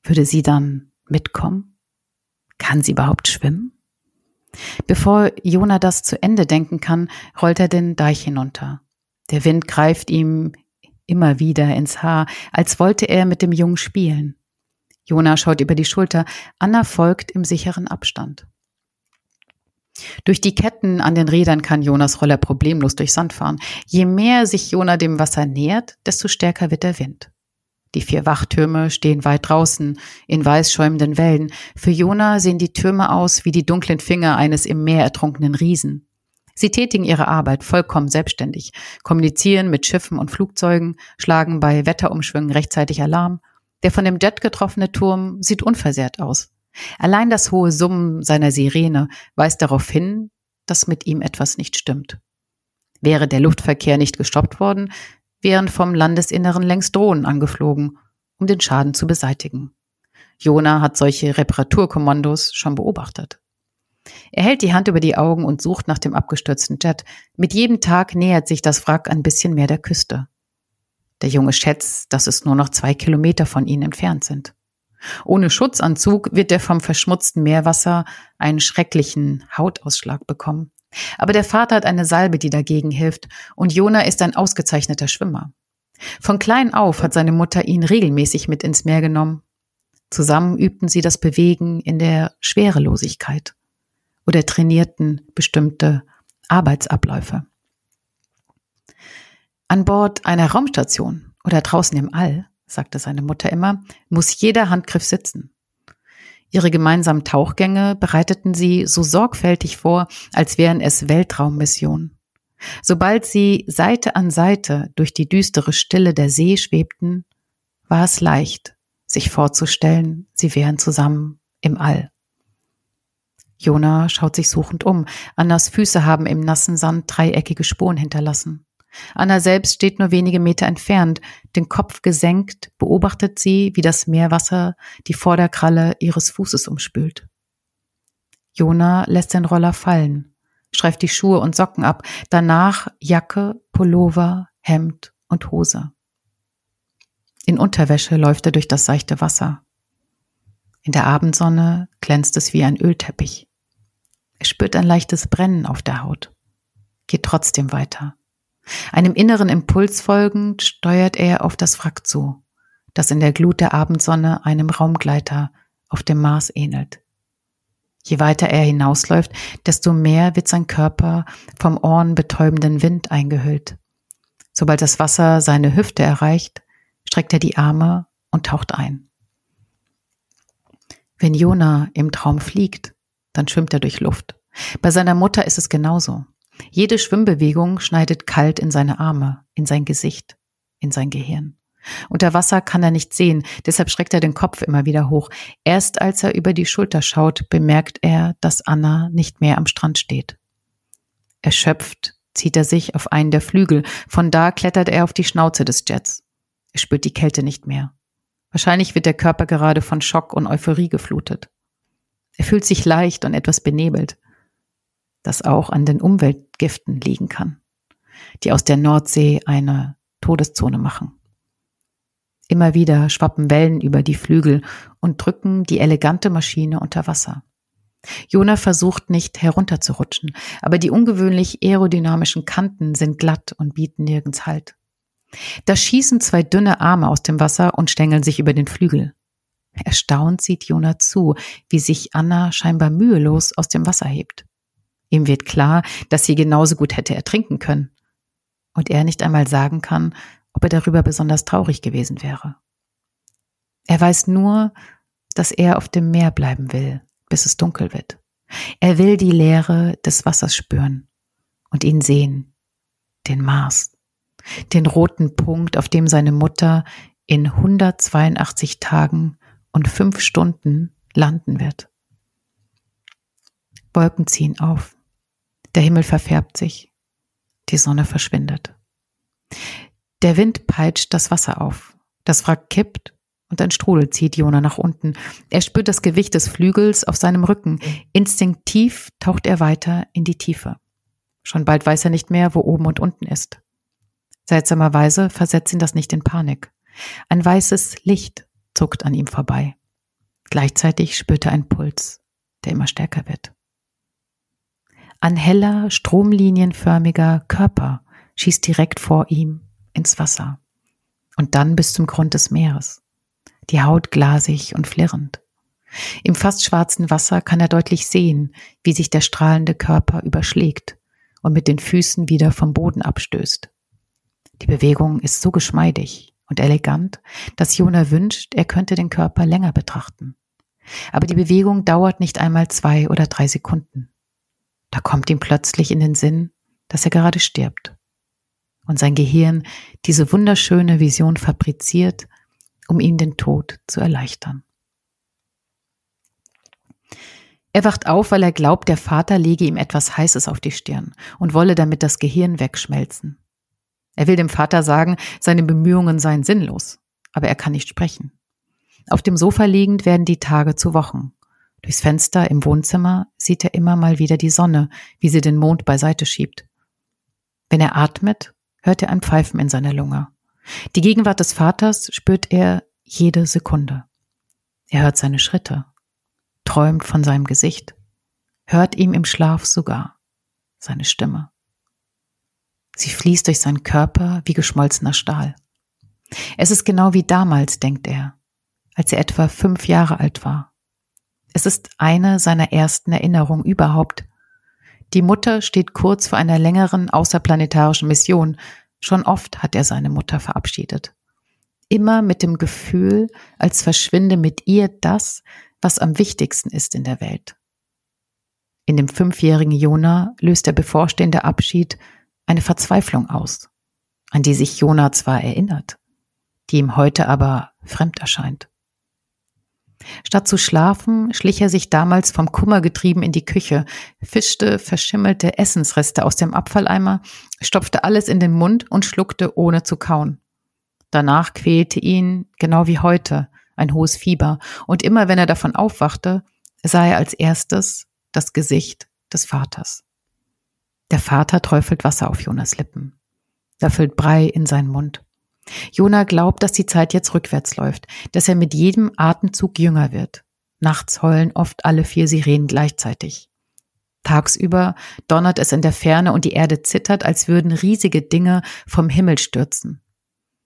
B: würde sie dann mitkommen? Kann sie überhaupt schwimmen? Bevor Jona das zu Ende denken kann, rollt er den Deich hinunter. Der Wind greift ihm immer wieder ins Haar, als wollte er mit dem Jungen spielen. Jona schaut über die Schulter, Anna folgt im sicheren Abstand. Durch die Ketten an den Rädern kann Jonas Roller problemlos durch Sand fahren. Je mehr sich Jona dem Wasser nähert, desto stärker wird der Wind. Die vier Wachtürme stehen weit draußen, in weiß schäumenden Wellen. Für Jona sehen die Türme aus wie die dunklen Finger eines im Meer ertrunkenen Riesen. Sie tätigen ihre Arbeit vollkommen selbstständig, kommunizieren mit Schiffen und Flugzeugen, schlagen bei Wetterumschwüngen rechtzeitig Alarm. Der von dem Jet getroffene Turm sieht unversehrt aus. Allein das hohe Summen seiner Sirene weist darauf hin, dass mit ihm etwas nicht stimmt. Wäre der Luftverkehr nicht gestoppt worden, wären vom Landesinneren längst Drohnen angeflogen, um den Schaden zu beseitigen. Jona hat solche Reparaturkommandos schon beobachtet. Er hält die Hand über die Augen und sucht nach dem abgestürzten Jet. Mit jedem Tag nähert sich das Wrack ein bisschen mehr der Küste. Der Junge schätzt, dass es nur noch zwei Kilometer von ihnen entfernt sind. Ohne Schutzanzug wird er vom verschmutzten Meerwasser einen schrecklichen Hautausschlag bekommen. Aber der Vater hat eine Salbe, die dagegen hilft, und Jona ist ein ausgezeichneter Schwimmer. Von klein auf hat seine Mutter ihn regelmäßig mit ins Meer genommen. Zusammen übten sie das Bewegen in der Schwerelosigkeit oder trainierten bestimmte Arbeitsabläufe. An Bord einer Raumstation oder draußen im All, sagte seine Mutter immer, muss jeder Handgriff sitzen. Ihre gemeinsamen Tauchgänge bereiteten sie so sorgfältig vor, als wären es Weltraummissionen. Sobald sie Seite an Seite durch die düstere Stille der See schwebten, war es leicht, sich vorzustellen, sie wären zusammen im All. Jona schaut sich suchend um. Annas Füße haben im nassen Sand dreieckige Spuren hinterlassen. Anna selbst steht nur wenige Meter entfernt. Den Kopf gesenkt beobachtet sie, wie das Meerwasser die Vorderkralle ihres Fußes umspült. Jona lässt den Roller fallen, streift die Schuhe und Socken ab, danach Jacke, Pullover, Hemd und Hose. In Unterwäsche läuft er durch das seichte Wasser. In der Abendsonne glänzt es wie ein Ölteppich. Er spürt ein leichtes Brennen auf der Haut, geht trotzdem weiter. Einem inneren Impuls folgend steuert er auf das Wrack zu, das in der Glut der Abendsonne einem Raumgleiter auf dem Mars ähnelt. Je weiter er hinausläuft, desto mehr wird sein Körper vom ohrenbetäubenden Wind eingehüllt. Sobald das Wasser seine Hüfte erreicht, streckt er die Arme und taucht ein. Wenn Jona im Traum fliegt, dann schwimmt er durch Luft. Bei seiner Mutter ist es genauso. Jede Schwimmbewegung schneidet kalt in seine Arme, in sein Gesicht, in sein Gehirn. Unter Wasser kann er nicht sehen, deshalb schreckt er den Kopf immer wieder hoch. Erst als er über die Schulter schaut, bemerkt er, dass Anna nicht mehr am Strand steht. Erschöpft zieht er sich auf einen der Flügel, von da klettert er auf die Schnauze des Jets. Er spürt die Kälte nicht mehr. Wahrscheinlich wird der Körper gerade von Schock und Euphorie geflutet. Er fühlt sich leicht und etwas benebelt, das auch an den Umweltgiften liegen kann, die aus der Nordsee eine Todeszone machen. Immer wieder schwappen Wellen über die Flügel und drücken die elegante Maschine unter Wasser. Jona versucht nicht herunterzurutschen, aber die ungewöhnlich aerodynamischen Kanten sind glatt und bieten nirgends Halt. Da schießen zwei dünne Arme aus dem Wasser und stängeln sich über den Flügel. Erstaunt sieht Jona zu, wie sich Anna scheinbar mühelos aus dem Wasser hebt. Ihm wird klar, dass sie genauso gut hätte ertrinken können. Und er nicht einmal sagen kann, ob er darüber besonders traurig gewesen wäre. Er weiß nur, dass er auf dem Meer bleiben will, bis es dunkel wird. Er will die Leere des Wassers spüren und ihn sehen, den Mars, den roten Punkt, auf dem seine Mutter in 182 Tagen und fünf Stunden landen wird. Wolken ziehen auf, der Himmel verfärbt sich, die Sonne verschwindet. Der Wind peitscht das Wasser auf, das Wrack kippt und ein Strudel zieht Jona nach unten. Er spürt das Gewicht des Flügels auf seinem Rücken. Instinktiv taucht er weiter in die Tiefe. Schon bald weiß er nicht mehr, wo oben und unten ist. Seltsamerweise versetzt ihn das nicht in Panik. Ein weißes Licht zuckt an ihm vorbei. Gleichzeitig spürt er einen Puls, der immer stärker wird. Ein heller, stromlinienförmiger Körper schießt direkt vor ihm ins Wasser und dann bis zum Grund des Meeres die Haut glasig und flirrend. Im fast schwarzen Wasser kann er deutlich sehen, wie sich der strahlende Körper überschlägt und mit den Füßen wieder vom Boden abstößt. Die Bewegung ist so geschmeidig und elegant, dass Jona wünscht, er könnte den Körper länger betrachten. Aber die Bewegung dauert nicht einmal zwei oder drei Sekunden. Da kommt ihm plötzlich in den Sinn, dass er gerade stirbt. Und sein Gehirn diese wunderschöne Vision fabriziert um ihm den Tod zu erleichtern. Er wacht auf, weil er glaubt, der Vater lege ihm etwas Heißes auf die Stirn und wolle damit das Gehirn wegschmelzen. Er will dem Vater sagen, seine Bemühungen seien sinnlos, aber er kann nicht sprechen. Auf dem Sofa liegend werden die Tage zu Wochen. Durchs Fenster im Wohnzimmer sieht er immer mal wieder die Sonne, wie sie den Mond beiseite schiebt. Wenn er atmet, hört er ein Pfeifen in seiner Lunge. Die Gegenwart des Vaters spürt er jede Sekunde. Er hört seine Schritte, träumt von seinem Gesicht, hört ihm im Schlaf sogar seine Stimme. Sie fließt durch seinen Körper wie geschmolzener Stahl. Es ist genau wie damals, denkt er, als er etwa fünf Jahre alt war. Es ist eine seiner ersten Erinnerungen überhaupt. Die Mutter steht kurz vor einer längeren außerplanetarischen Mission Schon oft hat er seine Mutter verabschiedet. Immer mit dem Gefühl, als verschwinde mit ihr das, was am wichtigsten ist in der Welt. In dem fünfjährigen Jona löst der bevorstehende Abschied eine Verzweiflung aus, an die sich Jona zwar erinnert, die ihm heute aber fremd erscheint. Statt zu schlafen, schlich er sich damals vom Kummer getrieben in die Küche, fischte verschimmelte Essensreste aus dem Abfalleimer, stopfte alles in den Mund und schluckte ohne zu kauen. Danach quälte ihn, genau wie heute, ein hohes Fieber, und immer wenn er davon aufwachte, sah er als erstes das Gesicht des Vaters. Der Vater träufelt Wasser auf Jonas Lippen, löffelt Brei in seinen Mund. Jona glaubt, dass die Zeit jetzt rückwärts läuft, dass er mit jedem Atemzug jünger wird. Nachts heulen oft alle vier Sirenen gleichzeitig. Tagsüber donnert es in der Ferne und die Erde zittert, als würden riesige Dinge vom Himmel stürzen.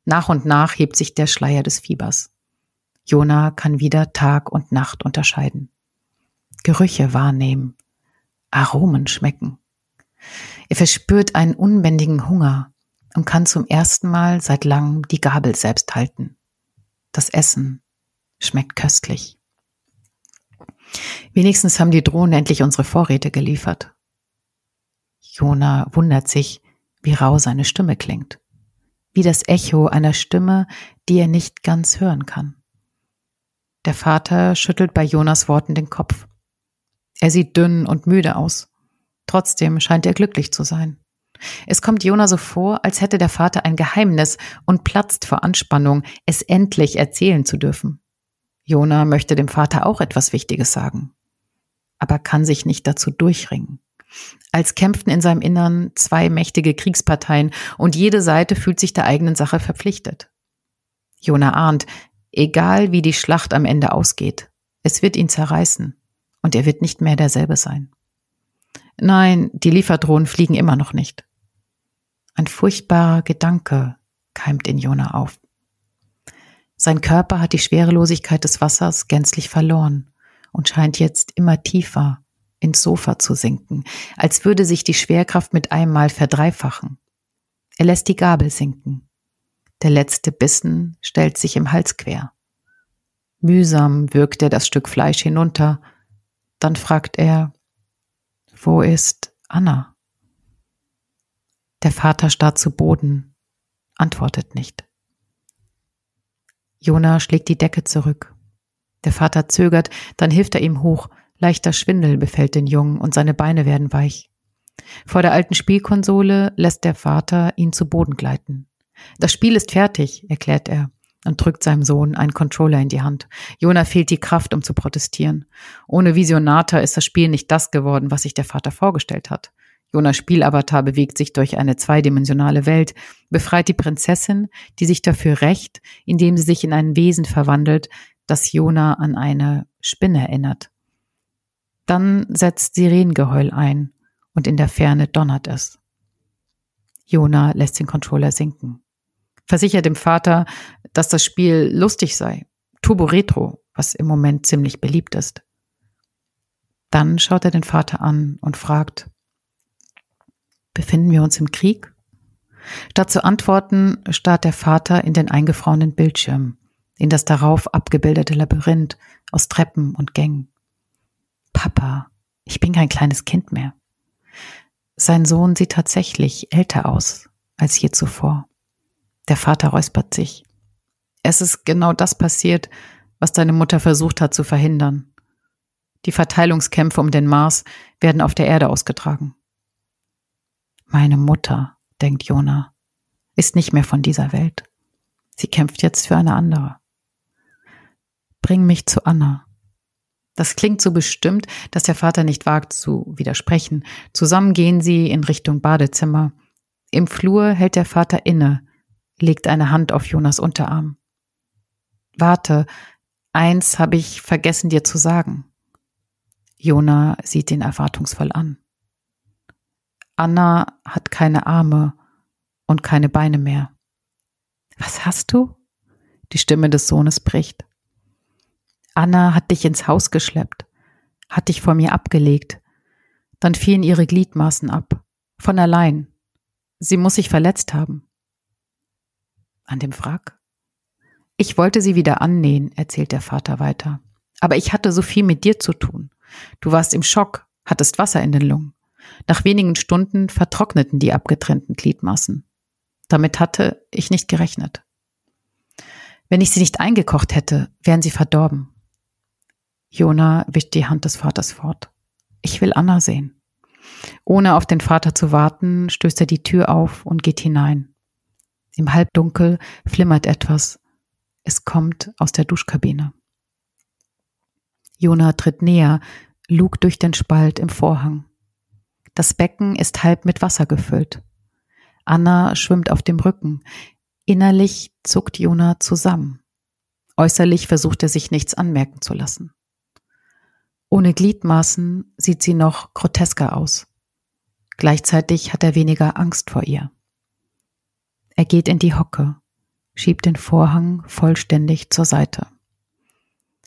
B: Nach und nach hebt sich der Schleier des Fiebers. Jona kann wieder Tag und Nacht unterscheiden. Gerüche wahrnehmen, Aromen schmecken. Er verspürt einen unbändigen Hunger, und kann zum ersten Mal seit langem die Gabel selbst halten. Das Essen schmeckt köstlich. Wenigstens haben die Drohnen endlich unsere Vorräte geliefert. Jona wundert sich, wie rau seine Stimme klingt. Wie das Echo einer Stimme, die er nicht ganz hören kann. Der Vater schüttelt bei Jonas Worten den Kopf. Er sieht dünn und müde aus. Trotzdem scheint er glücklich zu sein. Es kommt Jona so vor, als hätte der Vater ein Geheimnis und platzt vor Anspannung, es endlich erzählen zu dürfen. Jona möchte dem Vater auch etwas Wichtiges sagen, aber kann sich nicht dazu durchringen. Als kämpften in seinem Innern zwei mächtige Kriegsparteien und jede Seite fühlt sich der eigenen Sache verpflichtet. Jona ahnt, egal wie die Schlacht am Ende ausgeht, es wird ihn zerreißen und er wird nicht mehr derselbe sein. Nein, die Lieferdrohnen fliegen immer noch nicht. Ein furchtbarer Gedanke keimt in Jona auf. Sein Körper hat die Schwerelosigkeit des Wassers gänzlich verloren und scheint jetzt immer tiefer ins Sofa zu sinken, als würde sich die Schwerkraft mit einmal verdreifachen. Er lässt die Gabel sinken. Der letzte Bissen stellt sich im Hals quer. Mühsam wirkt er das Stück Fleisch hinunter. Dann fragt er, Wo ist Anna? Der Vater starrt zu Boden, antwortet nicht. Jona schlägt die Decke zurück. Der Vater zögert, dann hilft er ihm hoch. Leichter Schwindel befällt den Jungen und seine Beine werden weich. Vor der alten Spielkonsole lässt der Vater ihn zu Boden gleiten. Das Spiel ist fertig, erklärt er und drückt seinem Sohn einen Controller in die Hand. Jona fehlt die Kraft, um zu protestieren. Ohne Visionata ist das Spiel nicht das geworden, was sich der Vater vorgestellt hat. Jonas Spielavatar bewegt sich durch eine zweidimensionale Welt, befreit die Prinzessin, die sich dafür rächt, indem sie sich in ein Wesen verwandelt, das Jona an eine Spinne erinnert. Dann setzt Sirenengeheul ein und in der Ferne donnert es. Jona lässt den Controller sinken. Versichert dem Vater, dass das Spiel lustig sei. Turbo Retro, was im Moment ziemlich beliebt ist. Dann schaut er den Vater an und fragt, befinden wir uns im Krieg? Statt zu antworten, starrt der Vater in den eingefrorenen Bildschirm, in das darauf abgebildete Labyrinth aus Treppen und Gängen. Papa, ich bin kein kleines Kind mehr. Sein Sohn sieht tatsächlich älter aus als je zuvor. Der Vater räuspert sich. Es ist genau das passiert, was deine Mutter versucht hat zu verhindern. Die Verteilungskämpfe um den Mars werden auf der Erde ausgetragen. Meine Mutter, denkt Jona, ist nicht mehr von dieser Welt. Sie kämpft jetzt für eine andere. Bring mich zu Anna. Das klingt so bestimmt, dass der Vater nicht wagt zu widersprechen. Zusammen gehen sie in Richtung Badezimmer. Im Flur hält der Vater inne, legt eine Hand auf Jonas Unterarm. Warte, eins habe ich vergessen dir zu sagen. Jona sieht ihn erwartungsvoll an. Anna hat keine Arme und keine Beine mehr. Was hast du? Die Stimme des Sohnes bricht. Anna hat dich ins Haus geschleppt, hat dich vor mir abgelegt. Dann fielen ihre Gliedmaßen ab. Von allein. Sie muss sich verletzt haben. An dem Wrack? Ich wollte sie wieder annähen, erzählt der Vater weiter. Aber ich hatte so viel mit dir zu tun. Du warst im Schock, hattest Wasser in den Lungen. Nach wenigen Stunden vertrockneten die abgetrennten Gliedmaßen. Damit hatte ich nicht gerechnet. Wenn ich sie nicht eingekocht hätte, wären sie verdorben. Jona wischt die Hand des Vaters fort. Ich will Anna sehen. Ohne auf den Vater zu warten, stößt er die Tür auf und geht hinein. Im Halbdunkel flimmert etwas. Es kommt aus der Duschkabine. Jona tritt näher, lugt durch den Spalt im Vorhang. Das Becken ist halb mit Wasser gefüllt. Anna schwimmt auf dem Rücken. Innerlich zuckt Jona zusammen. Äußerlich versucht er sich nichts anmerken zu lassen. Ohne Gliedmaßen sieht sie noch grotesker aus. Gleichzeitig hat er weniger Angst vor ihr. Er geht in die Hocke, schiebt den Vorhang vollständig zur Seite.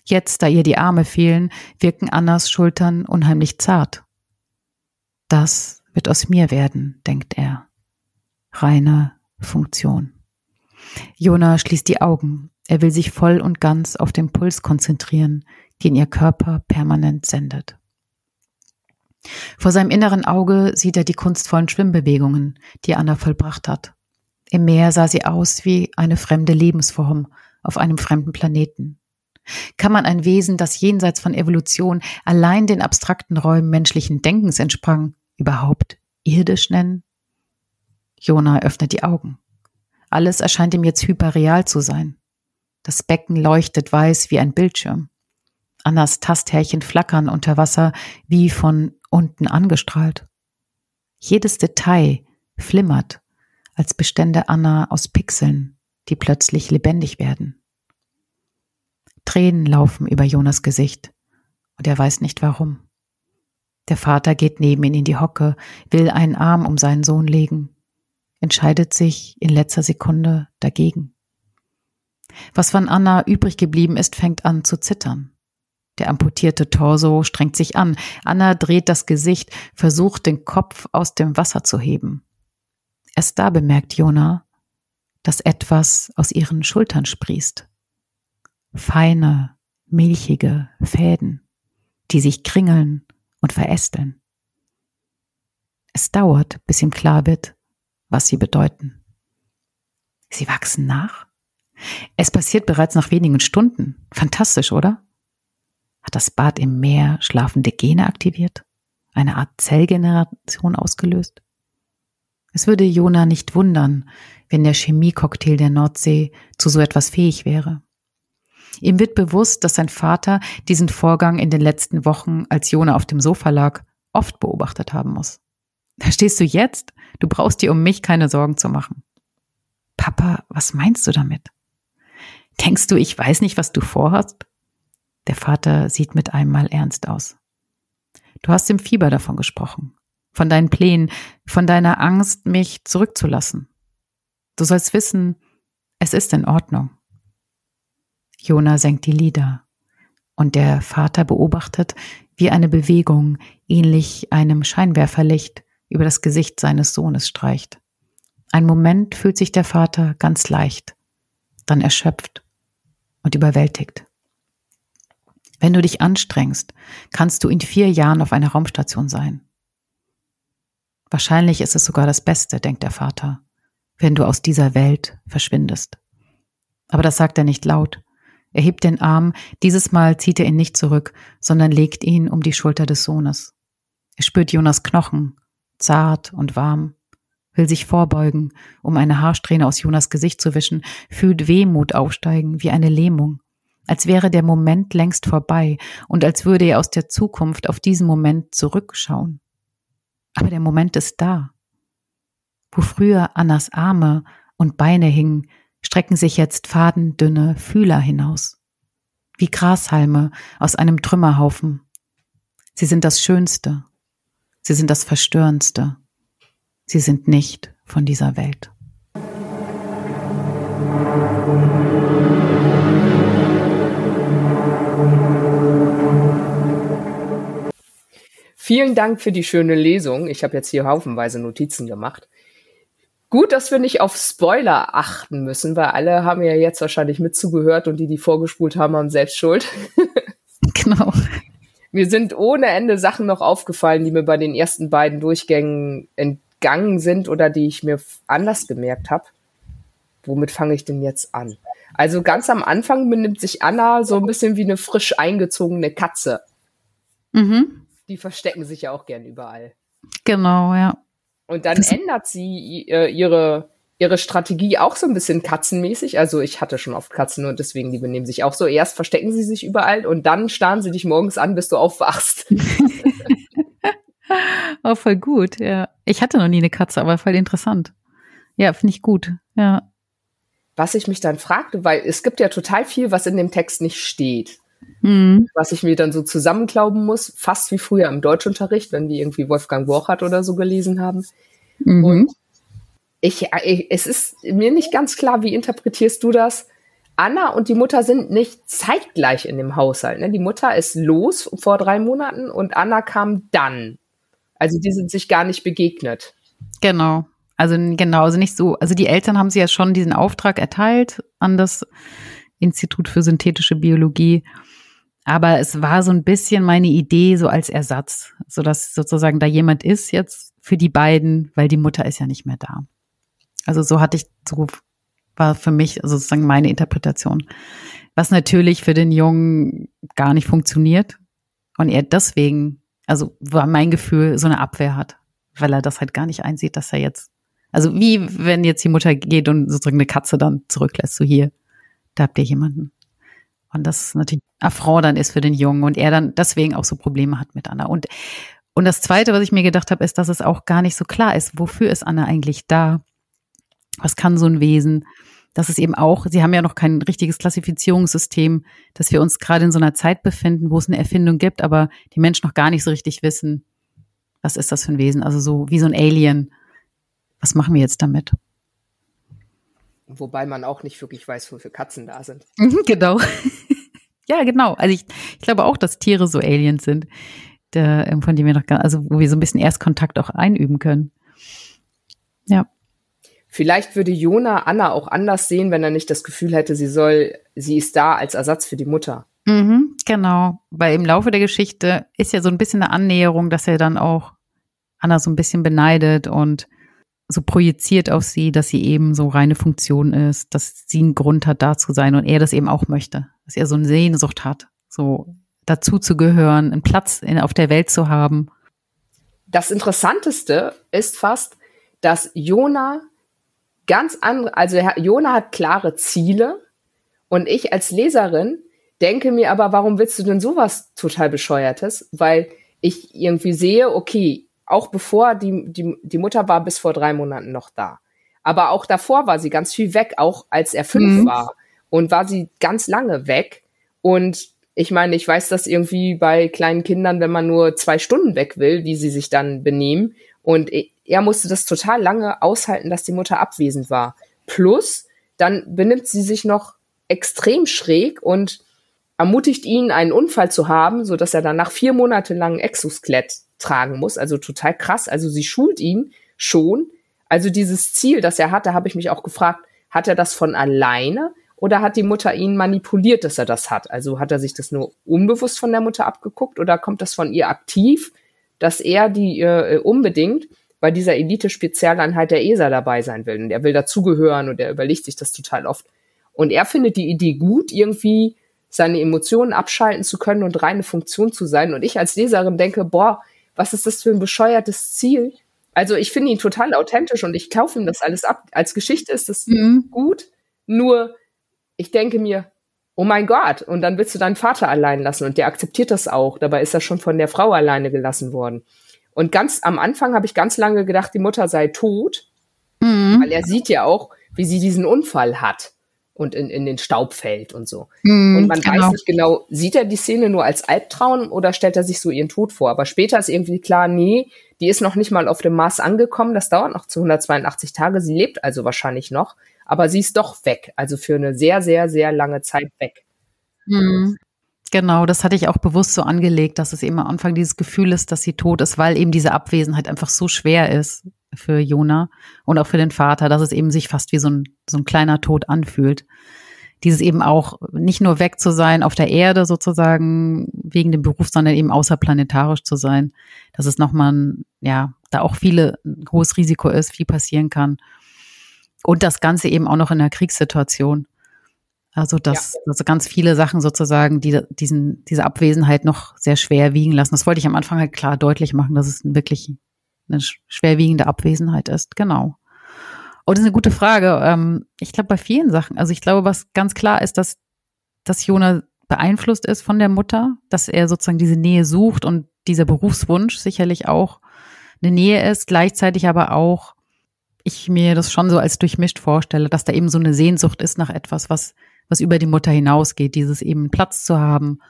B: Jetzt, da ihr die Arme fehlen, wirken Annas Schultern unheimlich zart. Das wird aus mir werden, denkt er. Reine Funktion. Jona schließt die Augen. Er will sich voll und ganz auf den Puls konzentrieren, den ihr Körper permanent sendet. Vor seinem inneren Auge sieht er die kunstvollen Schwimmbewegungen, die Anna vollbracht hat. Im Meer sah sie aus wie eine fremde Lebensform auf einem fremden Planeten. Kann man ein Wesen, das jenseits von Evolution allein den abstrakten Räumen menschlichen Denkens entsprang, überhaupt irdisch nennen? Jona öffnet die Augen. Alles erscheint ihm jetzt hyperreal zu sein. Das Becken leuchtet weiß wie ein Bildschirm. Annas Tasthärchen flackern unter Wasser wie von unten angestrahlt. Jedes Detail flimmert, als bestände Anna aus Pixeln, die plötzlich lebendig werden. Tränen laufen über Jonas Gesicht, und er weiß nicht warum. Der Vater geht neben ihn in die Hocke, will einen Arm um seinen Sohn legen, entscheidet sich in letzter Sekunde dagegen. Was von Anna übrig geblieben ist, fängt an zu zittern. Der amputierte Torso strengt sich an. Anna dreht das Gesicht, versucht den Kopf aus dem Wasser zu heben. Erst da bemerkt Jona, dass etwas aus ihren Schultern sprießt. Feine, milchige Fäden, die sich kringeln und verästeln. Es dauert, bis ihm klar wird, was sie bedeuten. Sie wachsen nach? Es passiert bereits nach wenigen Stunden. Fantastisch, oder? Hat das Bad im Meer schlafende Gene aktiviert? Eine Art Zellgeneration ausgelöst? Es würde Jona nicht wundern, wenn der Chemiecocktail der Nordsee zu so etwas fähig wäre. Ihm wird bewusst, dass sein Vater diesen Vorgang in den letzten Wochen, als Jona auf dem Sofa lag, oft beobachtet haben muss. Da stehst du jetzt? Du brauchst dir um mich keine Sorgen zu machen. Papa, was meinst du damit? Denkst du, ich weiß nicht, was du vorhast? Der Vater sieht mit einmal ernst aus. Du hast im Fieber davon gesprochen, von deinen Plänen, von deiner Angst, mich zurückzulassen. Du sollst wissen, es ist in Ordnung. Jona senkt die Lider und der Vater beobachtet, wie eine Bewegung, ähnlich einem Scheinwerferlicht, über das Gesicht seines Sohnes streicht. Ein Moment fühlt sich der Vater ganz leicht, dann erschöpft und überwältigt. Wenn du dich anstrengst, kannst du in vier Jahren auf einer Raumstation sein. Wahrscheinlich ist es sogar das Beste, denkt der Vater, wenn du aus dieser Welt verschwindest. Aber das sagt er nicht laut. Er hebt den Arm, dieses Mal zieht er ihn nicht zurück, sondern legt ihn um die Schulter des Sohnes. Er spürt Jonas Knochen, zart und warm, will sich vorbeugen, um eine Haarsträhne aus Jonas Gesicht zu wischen, fühlt Wehmut aufsteigen, wie eine Lähmung, als wäre der Moment längst vorbei und als würde er aus der Zukunft auf diesen Moment zurückschauen. Aber der Moment ist da. Wo früher Annas Arme und Beine hingen, strecken sich jetzt fadendünne Fühler hinaus, wie Grashalme aus einem Trümmerhaufen. Sie sind das Schönste, sie sind das Verstörendste, sie sind nicht von dieser Welt.
A: Vielen Dank für die schöne Lesung. Ich habe jetzt hier haufenweise Notizen gemacht. Gut, dass wir nicht auf Spoiler achten müssen, weil alle haben ja jetzt wahrscheinlich mitzugehört und die, die vorgespult haben, haben selbst Schuld.
B: genau.
A: Mir sind ohne Ende Sachen noch aufgefallen, die mir bei den ersten beiden Durchgängen entgangen sind oder die ich mir anders gemerkt habe. Womit fange ich denn jetzt an? Also ganz am Anfang benimmt sich Anna so ein bisschen wie eine frisch eingezogene Katze. Mhm. Die verstecken sich ja auch gern überall.
B: Genau, ja.
A: Und dann das ändert sie äh, ihre, ihre Strategie auch so ein bisschen katzenmäßig. Also ich hatte schon oft Katzen und deswegen, die benehmen sich auch so. Erst verstecken sie sich überall und dann starren sie dich morgens an, bis du aufwachst.
B: oh, voll gut, ja. Ich hatte noch nie eine Katze, aber voll interessant. Ja, finde ich gut, ja.
A: Was ich mich dann fragte, weil es gibt ja total viel, was in dem Text nicht steht. Mhm. Was ich mir dann so zusammenklauben muss, fast wie früher im Deutschunterricht, wenn wir irgendwie Wolfgang Borchardt oder so gelesen haben. Mhm. Und ich, ich, es ist mir nicht ganz klar, wie interpretierst du das? Anna und die Mutter sind nicht zeitgleich in dem Haushalt. Ne? Die Mutter ist los vor drei Monaten und Anna kam dann. Also die sind sich gar nicht begegnet.
B: Genau. Also genau, also nicht so. Also die Eltern haben sie ja schon diesen Auftrag erteilt an das Institut für synthetische Biologie. Aber es war so ein bisschen meine Idee so als Ersatz, so dass sozusagen da jemand ist jetzt für die beiden, weil die Mutter ist ja nicht mehr da. Also so hatte ich, so war für mich sozusagen meine Interpretation. Was natürlich für den Jungen gar nicht funktioniert und er deswegen, also war mein Gefühl, so eine Abwehr hat, weil er das halt gar nicht einsieht, dass er jetzt, also wie wenn jetzt die Mutter geht und sozusagen eine Katze dann zurücklässt, so hier, da habt ihr jemanden. Und das natürlich Affront dann ist für den Jungen und er dann deswegen auch so Probleme hat mit Anna. Und, und das Zweite, was ich mir gedacht habe, ist, dass es auch gar nicht so klar ist, wofür ist Anna eigentlich da? Was kann so ein Wesen? Das ist eben auch, sie haben ja noch kein richtiges Klassifizierungssystem, dass wir uns gerade in so einer Zeit befinden, wo es eine Erfindung gibt, aber die Menschen noch gar nicht so richtig wissen, was ist das für ein Wesen? Also so wie so ein Alien. Was machen wir jetzt damit?
A: Wobei man auch nicht wirklich weiß, wofür Katzen da sind.
B: Mhm, genau. ja, genau. Also ich, ich glaube auch, dass Tiere so Aliens sind, der, ähm, von denen wir noch also wo wir so ein bisschen Erstkontakt auch einüben können. Ja.
A: Vielleicht würde Jona Anna auch anders sehen, wenn er nicht das Gefühl hätte, sie soll, sie ist da als Ersatz für die Mutter.
B: Mhm, genau. Weil im Laufe der Geschichte ist ja so ein bisschen eine Annäherung, dass er dann auch Anna so ein bisschen beneidet und so projiziert auf sie, dass sie eben so reine Funktion ist, dass sie einen Grund hat, da zu sein und er das eben auch möchte, dass er so eine Sehnsucht hat, so dazu zu gehören, einen Platz in, auf der Welt zu haben.
A: Das Interessanteste ist fast, dass Jona ganz andere, also Jona hat klare Ziele und ich als Leserin denke mir aber, warum willst du denn sowas total bescheuertes? Weil ich irgendwie sehe, okay, auch bevor die, die, die Mutter war bis vor drei Monaten noch da. Aber auch davor war sie ganz viel weg, auch als er fünf mhm. war. Und war sie ganz lange weg. Und ich meine, ich weiß das irgendwie bei kleinen Kindern, wenn man nur zwei Stunden weg will, wie sie sich dann benehmen. Und er musste das total lange aushalten, dass die Mutter abwesend war. Plus, dann benimmt sie sich noch extrem schräg und ermutigt ihn, einen Unfall zu haben, so dass er dann nach vier Monate lang Exoskelett tragen muss. Also total krass. Also sie schult ihn schon. Also dieses Ziel, das er hatte, habe ich mich auch gefragt, hat er das von alleine oder hat die Mutter ihn manipuliert, dass er das hat? Also hat er sich das nur unbewusst von der Mutter abgeguckt oder kommt das von ihr aktiv, dass er die äh, unbedingt bei dieser Elite-Spezialeinheit der ESA dabei sein will und er will dazugehören und er überlegt sich das total oft. Und er findet die Idee gut, irgendwie seine Emotionen abschalten zu können und reine Funktion zu sein. Und ich als Leserin denke, boah, was ist das für ein bescheuertes Ziel? Also ich finde ihn total authentisch und ich kaufe ihm das alles ab. Als Geschichte ist das mhm. gut, nur ich denke mir, oh mein Gott, und dann willst du deinen Vater allein lassen und der akzeptiert das auch. Dabei ist er schon von der Frau alleine gelassen worden. Und ganz am Anfang habe ich ganz lange gedacht, die Mutter sei tot, mhm. weil er sieht ja auch, wie sie diesen Unfall hat und in, in den Staub fällt und so. Mm, und man genau. weiß nicht genau, sieht er die Szene nur als Albtraum oder stellt er sich so ihren Tod vor? Aber später ist irgendwie klar, nee, die ist noch nicht mal auf dem Mars angekommen, das dauert noch zu 182 Tage, sie lebt also wahrscheinlich noch, aber sie ist doch weg, also für eine sehr, sehr, sehr lange Zeit weg.
B: Mm. Genau, das hatte ich auch bewusst so angelegt, dass es eben am Anfang dieses Gefühl ist, dass sie tot ist, weil eben diese Abwesenheit einfach so schwer ist für Jona und auch für den Vater, dass es eben sich fast wie so ein, so ein kleiner Tod anfühlt. Dieses eben auch nicht nur weg zu sein auf der Erde sozusagen wegen dem Beruf, sondern eben außerplanetarisch zu sein. Dass es nochmal, ein, ja, da auch viele ein hohes Risiko ist, viel passieren kann. Und das Ganze eben auch noch in einer Kriegssituation. Also dass ja. also ganz viele Sachen sozusagen, die diesen, diese Abwesenheit noch sehr schwer wiegen lassen. Das wollte ich am Anfang halt klar deutlich machen, dass es wirklich eine schwerwiegende Abwesenheit ist. Genau. Und das ist eine gute Frage. Ähm, ich glaube, bei vielen Sachen, also ich glaube, was ganz klar ist, dass, dass Jona beeinflusst ist von der Mutter, dass er sozusagen diese Nähe sucht und dieser Berufswunsch sicherlich auch eine Nähe ist, gleichzeitig aber auch ich mir das schon so als durchmischt vorstelle, dass da eben so eine Sehnsucht ist nach etwas, was, was über die Mutter hinausgeht, dieses eben Platz zu haben,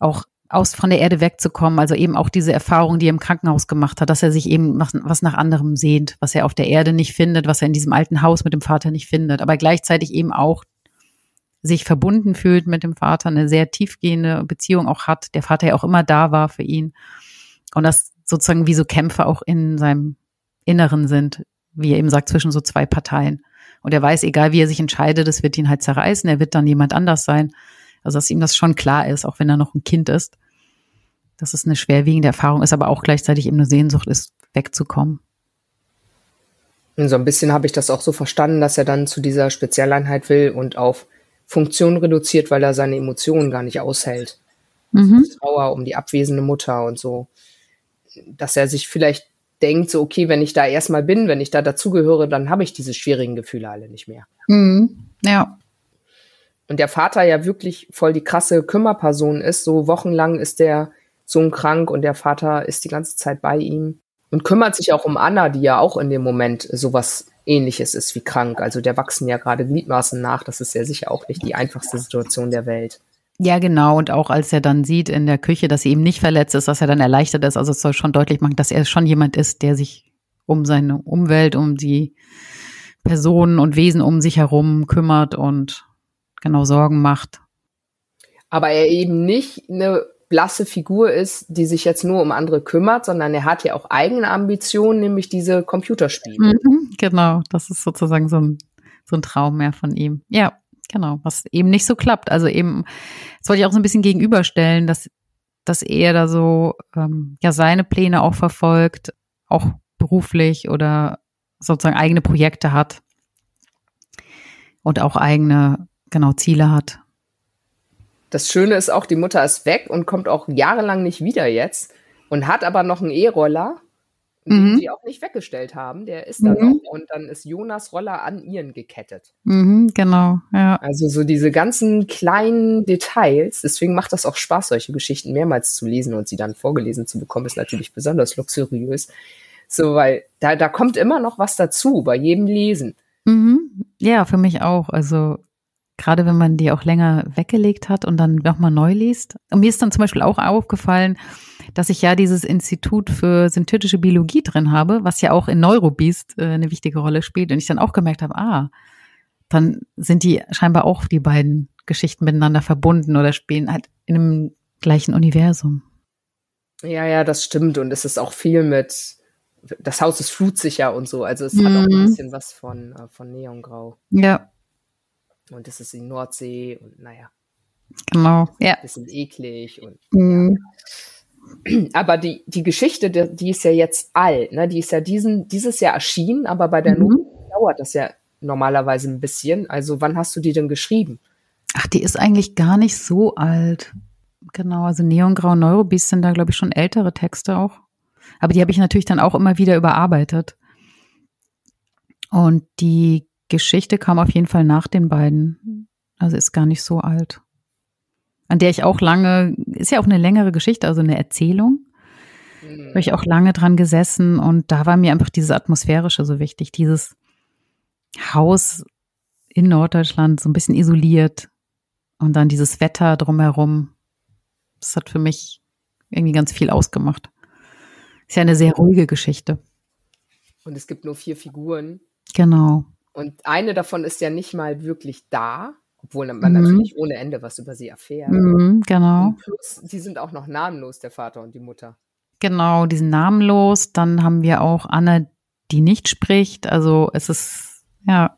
B: auch aus von der Erde wegzukommen, also eben auch diese Erfahrung, die er im Krankenhaus gemacht hat, dass er sich eben was nach anderem sehnt, was er auf der Erde nicht findet, was er in diesem alten Haus mit dem Vater nicht findet, aber gleichzeitig eben auch sich verbunden fühlt mit dem Vater, eine sehr tiefgehende Beziehung auch hat, der Vater ja auch immer da war für ihn und das sozusagen wie so Kämpfe auch in seinem Inneren sind, wie er eben sagt, zwischen so zwei Parteien. Und er weiß, egal wie er sich entscheidet, das wird ihn halt zerreißen, er wird dann jemand anders sein. Also dass ihm das schon klar ist, auch wenn er noch ein Kind ist, dass es eine schwerwiegende Erfahrung ist, aber auch gleichzeitig eben eine Sehnsucht ist, wegzukommen.
A: Und so ein bisschen habe ich das auch so verstanden, dass er dann zu dieser Spezialeinheit will und auf Funktion reduziert, weil er seine Emotionen gar nicht aushält. Mhm. Trauer um die abwesende Mutter und so. Dass er sich vielleicht denkt, so, okay, wenn ich da erstmal bin, wenn ich da dazugehöre, dann habe ich diese schwierigen Gefühle alle nicht mehr.
B: Mhm. Ja.
A: Und der Vater ja wirklich voll die krasse Kümmerperson ist, so wochenlang ist der Sohn krank und der Vater ist die ganze Zeit bei ihm und kümmert sich auch um Anna, die ja auch in dem Moment sowas ähnliches ist wie krank. Also der wachsen ja gerade Gliedmaßen nach. Das ist ja sicher auch nicht die einfachste Situation der Welt.
B: Ja, genau. Und auch als er dann sieht in der Küche, dass sie ihm nicht verletzt ist, dass er dann erleichtert ist. Also es soll schon deutlich machen, dass er schon jemand ist, der sich um seine Umwelt, um die Personen und Wesen um sich herum kümmert und genau Sorgen macht.
A: Aber er eben nicht eine blasse Figur ist, die sich jetzt nur um andere kümmert, sondern er hat ja auch eigene Ambitionen, nämlich diese Computerspiele.
B: Mhm, genau, das ist sozusagen so ein, so ein Traum mehr von ihm. Ja, genau, was eben nicht so klappt. Also eben, das wollte ich auch so ein bisschen gegenüberstellen, dass, dass er da so ähm, ja seine Pläne auch verfolgt auch beruflich oder sozusagen eigene Projekte hat und auch eigene, genau, Ziele hat.
A: Das Schöne ist auch, die Mutter ist weg und kommt auch jahrelang nicht wieder jetzt und hat aber noch einen E-Roller den mhm. sie auch nicht weggestellt haben. Der ist da mhm. noch und dann ist Jonas Roller an ihren gekettet.
B: Mhm, genau, ja.
A: Also so diese ganzen kleinen Details. Deswegen macht das auch Spaß, solche Geschichten mehrmals zu lesen und sie dann vorgelesen zu bekommen, ist natürlich besonders luxuriös. So, weil da, da kommt immer noch was dazu bei jedem Lesen.
B: Mhm. Ja, für mich auch. Also gerade wenn man die auch länger weggelegt hat und dann nochmal neu liest. Und mir ist dann zum Beispiel auch aufgefallen, dass ich ja dieses Institut für synthetische Biologie drin habe, was ja auch in Neurobeast äh, eine wichtige Rolle spielt. Und ich dann auch gemerkt habe, ah, dann sind die scheinbar auch die beiden Geschichten miteinander verbunden oder spielen halt in einem gleichen Universum.
A: Ja, ja, das stimmt. Und es ist auch viel mit, das Haus ist flutsicher und so. Also es mhm. hat auch ein mhm. bisschen was von, äh, von Neongrau.
B: Ja.
A: Und es ist die Nordsee und naja.
B: Genau, ja.
A: Bisschen eklig und mhm. ja. Aber die, die Geschichte, die, die ist ja jetzt alt, ne? Die ist ja diesen, dieses Jahr erschienen, aber bei der mhm. Not dauert das ja normalerweise ein bisschen. Also wann hast du die denn geschrieben?
B: Ach, die ist eigentlich gar nicht so alt. Genau, also Neongrau Neurobeast sind da, glaube ich, schon ältere Texte auch. Aber die habe ich natürlich dann auch immer wieder überarbeitet. Und die Geschichte kam auf jeden Fall nach den beiden. Also ist gar nicht so alt an der ich auch lange, ist ja auch eine längere Geschichte, also eine Erzählung. Mhm. Habe ich auch lange dran gesessen und da war mir einfach dieses Atmosphärische so wichtig, dieses Haus in Norddeutschland so ein bisschen isoliert und dann dieses Wetter drumherum. Das hat für mich irgendwie ganz viel ausgemacht. Ist ja eine sehr ruhige Geschichte.
A: Und es gibt nur vier Figuren.
B: Genau.
A: Und eine davon ist ja nicht mal wirklich da. Obwohl man mhm. natürlich ohne Ende was über sie erfährt.
B: Mhm, genau.
A: Und plus, sie sind auch noch namenlos, der Vater und die Mutter.
B: Genau, die sind namenlos. Dann haben wir auch Anna, die nicht spricht. Also es ist, ja.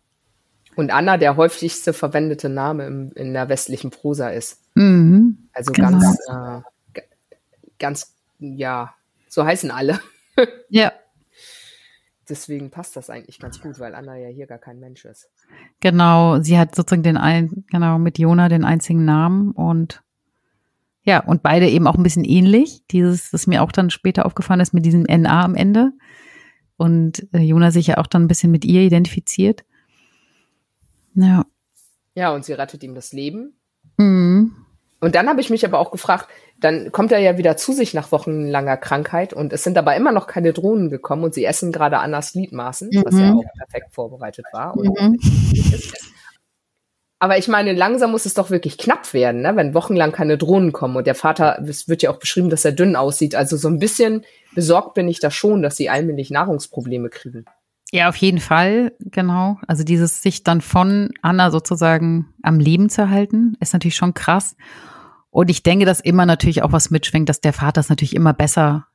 A: Und Anna, der häufigste verwendete Name im, in der westlichen Prosa ist.
B: Mhm,
A: also genau. ganz, äh, ganz, ja, so heißen alle.
B: ja,
A: deswegen passt das eigentlich ganz gut, weil Anna ja hier gar kein Mensch ist.
B: Genau, sie hat sozusagen den ein, genau, mit Jona den einzigen Namen und ja, und beide eben auch ein bisschen ähnlich. Dieses, das mir auch dann später aufgefallen ist mit diesem NA am Ende. Und äh, Jona sich ja auch dann ein bisschen mit ihr identifiziert. Ja.
A: Ja, und sie rettet ihm das Leben.
B: Mhm.
A: Und dann habe ich mich aber auch gefragt, dann kommt er ja wieder zu sich nach wochenlanger Krankheit und es sind dabei immer noch keine Drohnen gekommen und sie essen gerade Annas Gliedmaßen, mhm. was ja mhm. auch perfekt vorbereitet war. Mhm. Aber ich meine, langsam muss es doch wirklich knapp werden, ne? wenn wochenlang keine Drohnen kommen. Und der Vater, es wird ja auch beschrieben, dass er dünn aussieht. Also so ein bisschen besorgt bin ich da schon, dass sie allmählich Nahrungsprobleme kriegen.
B: Ja, auf jeden Fall, genau. Also dieses sich dann von Anna sozusagen am Leben zu halten, ist natürlich schon krass. Und ich denke, dass immer natürlich auch was mitschwingt, dass der Vater es natürlich immer besser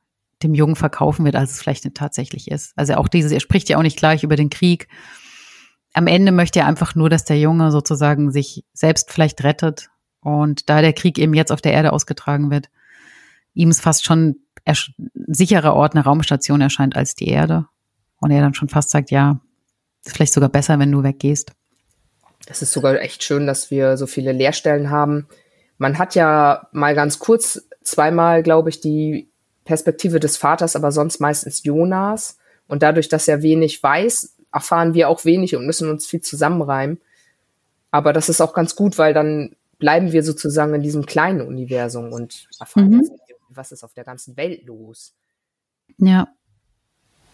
B: dem Jungen verkaufen wird, als es vielleicht tatsächlich ist. Also auch dieses, er spricht ja auch nicht gleich über den Krieg. Am Ende möchte er einfach nur, dass der Junge sozusagen sich selbst vielleicht rettet. Und da der Krieg eben jetzt auf der Erde ausgetragen wird, ihm ist fast schon sicherer Ort eine Raumstation erscheint als die Erde. Und er dann schon fast sagt, ja, ist vielleicht sogar besser, wenn du weggehst.
A: Es ist sogar echt schön, dass wir so viele Lehrstellen haben, man hat ja mal ganz kurz zweimal, glaube ich, die Perspektive des Vaters, aber sonst meistens Jonas. Und dadurch, dass er wenig weiß, erfahren wir auch wenig und müssen uns viel zusammenreimen. Aber das ist auch ganz gut, weil dann bleiben wir sozusagen in diesem kleinen Universum und erfahren, mhm. was ist auf der ganzen Welt los.
B: Ja.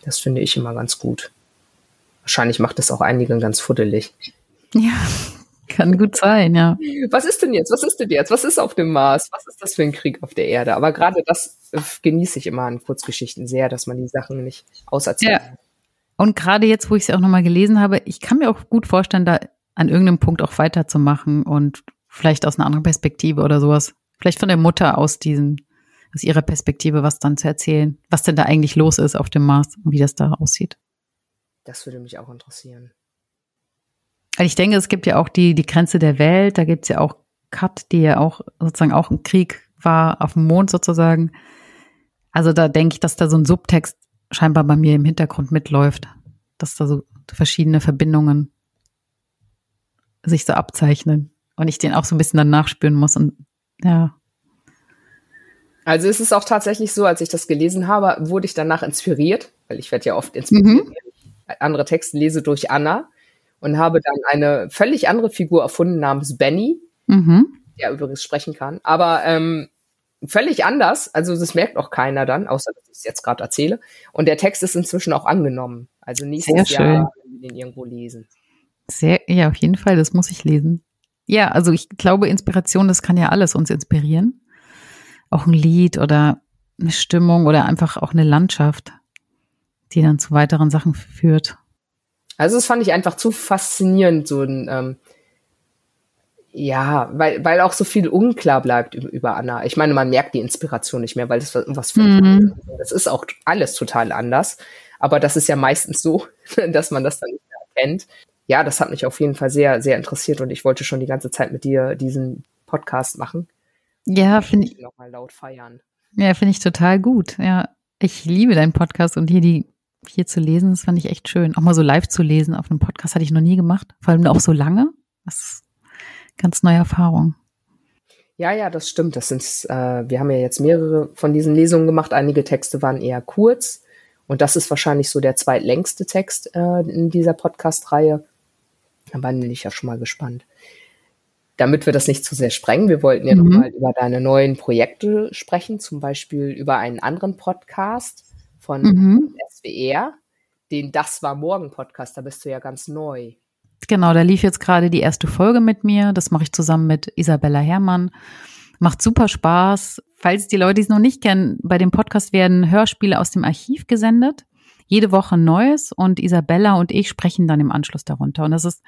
A: Das finde ich immer ganz gut. Wahrscheinlich macht es auch einigen ganz fuddelig.
B: Ja, kann gut sein, ja.
A: Was ist denn jetzt? Was ist denn jetzt? Was ist auf dem Mars? Was ist das für ein Krieg auf der Erde? Aber gerade das äh, genieße ich immer an Kurzgeschichten sehr, dass man die Sachen nicht auserzählt. Ja.
B: Und gerade jetzt, wo ich es auch nochmal gelesen habe, ich kann mir auch gut vorstellen, da an irgendeinem Punkt auch weiterzumachen und vielleicht aus einer anderen Perspektive oder sowas. Vielleicht von der Mutter aus diesen, aus ihrer Perspektive was dann zu erzählen, was denn da eigentlich los ist auf dem Mars und wie das da aussieht.
A: Das würde mich auch interessieren.
B: Ich denke, es gibt ja auch die, die Grenze der Welt, da gibt es ja auch Kat, die ja auch sozusagen auch ein Krieg war auf dem Mond sozusagen. Also da denke ich, dass da so ein Subtext scheinbar bei mir im Hintergrund mitläuft, dass da so verschiedene Verbindungen sich so abzeichnen und ich den auch so ein bisschen dann nachspüren muss und ja.
A: Also ist es auch tatsächlich so, als ich das gelesen habe, wurde ich danach inspiriert, weil ich werde ja oft inspiriert, mhm. wenn ich andere Texte lese durch Anna und habe dann eine völlig andere Figur erfunden namens Benny, mhm. der übrigens sprechen kann. Aber ähm, völlig anders. Also das merkt auch keiner dann, außer dass ich es jetzt gerade erzähle. Und der Text ist inzwischen auch angenommen. Also nächstes Sehr Jahr wir den irgendwo lesen.
B: Sehr, ja, auf jeden Fall, das muss ich lesen. Ja, also ich glaube, Inspiration, das kann ja alles uns inspirieren. Auch ein Lied oder eine Stimmung oder einfach auch eine Landschaft, die dann zu weiteren Sachen führt.
A: Also das fand ich einfach zu faszinierend, so ein ähm, ja, weil, weil auch so viel unklar bleibt über, über Anna. Ich meine, man merkt die Inspiration nicht mehr, weil das was für mhm. Das ist auch alles total anders. Aber das ist ja meistens so, dass man das dann nicht mehr erkennt. Ja, das hat mich auf jeden Fall sehr, sehr interessiert und ich wollte schon die ganze Zeit mit dir diesen Podcast machen.
B: Ja, finde ich.
A: Nochmal laut feiern.
B: Ja, finde ich total gut. Ja, ich liebe deinen Podcast und hier die hier zu lesen, das fand ich echt schön. Auch mal so live zu lesen auf einem Podcast hatte ich noch nie gemacht. Vor allem auch so lange. Das ganz neue Erfahrung.
A: Ja, ja, das stimmt. Das sind, äh, wir haben ja jetzt mehrere von diesen Lesungen gemacht. Einige Texte waren eher kurz. Und das ist wahrscheinlich so der zweitlängste Text äh, in dieser Podcast-Reihe. Da bin ich ja schon mal gespannt. Damit wir das nicht zu sehr sprengen, wir wollten ja mhm. nochmal über deine neuen Projekte sprechen, zum Beispiel über einen anderen Podcast von mhm. SWR, den Das war Morgen Podcast, da bist du ja ganz neu.
B: Genau, da lief jetzt gerade die erste Folge mit mir. Das mache ich zusammen mit Isabella Herrmann. Macht super Spaß. Falls die Leute es noch nicht kennen, bei dem Podcast werden Hörspiele aus dem Archiv gesendet. Jede Woche Neues und Isabella und ich sprechen dann im Anschluss darunter. Und das ist,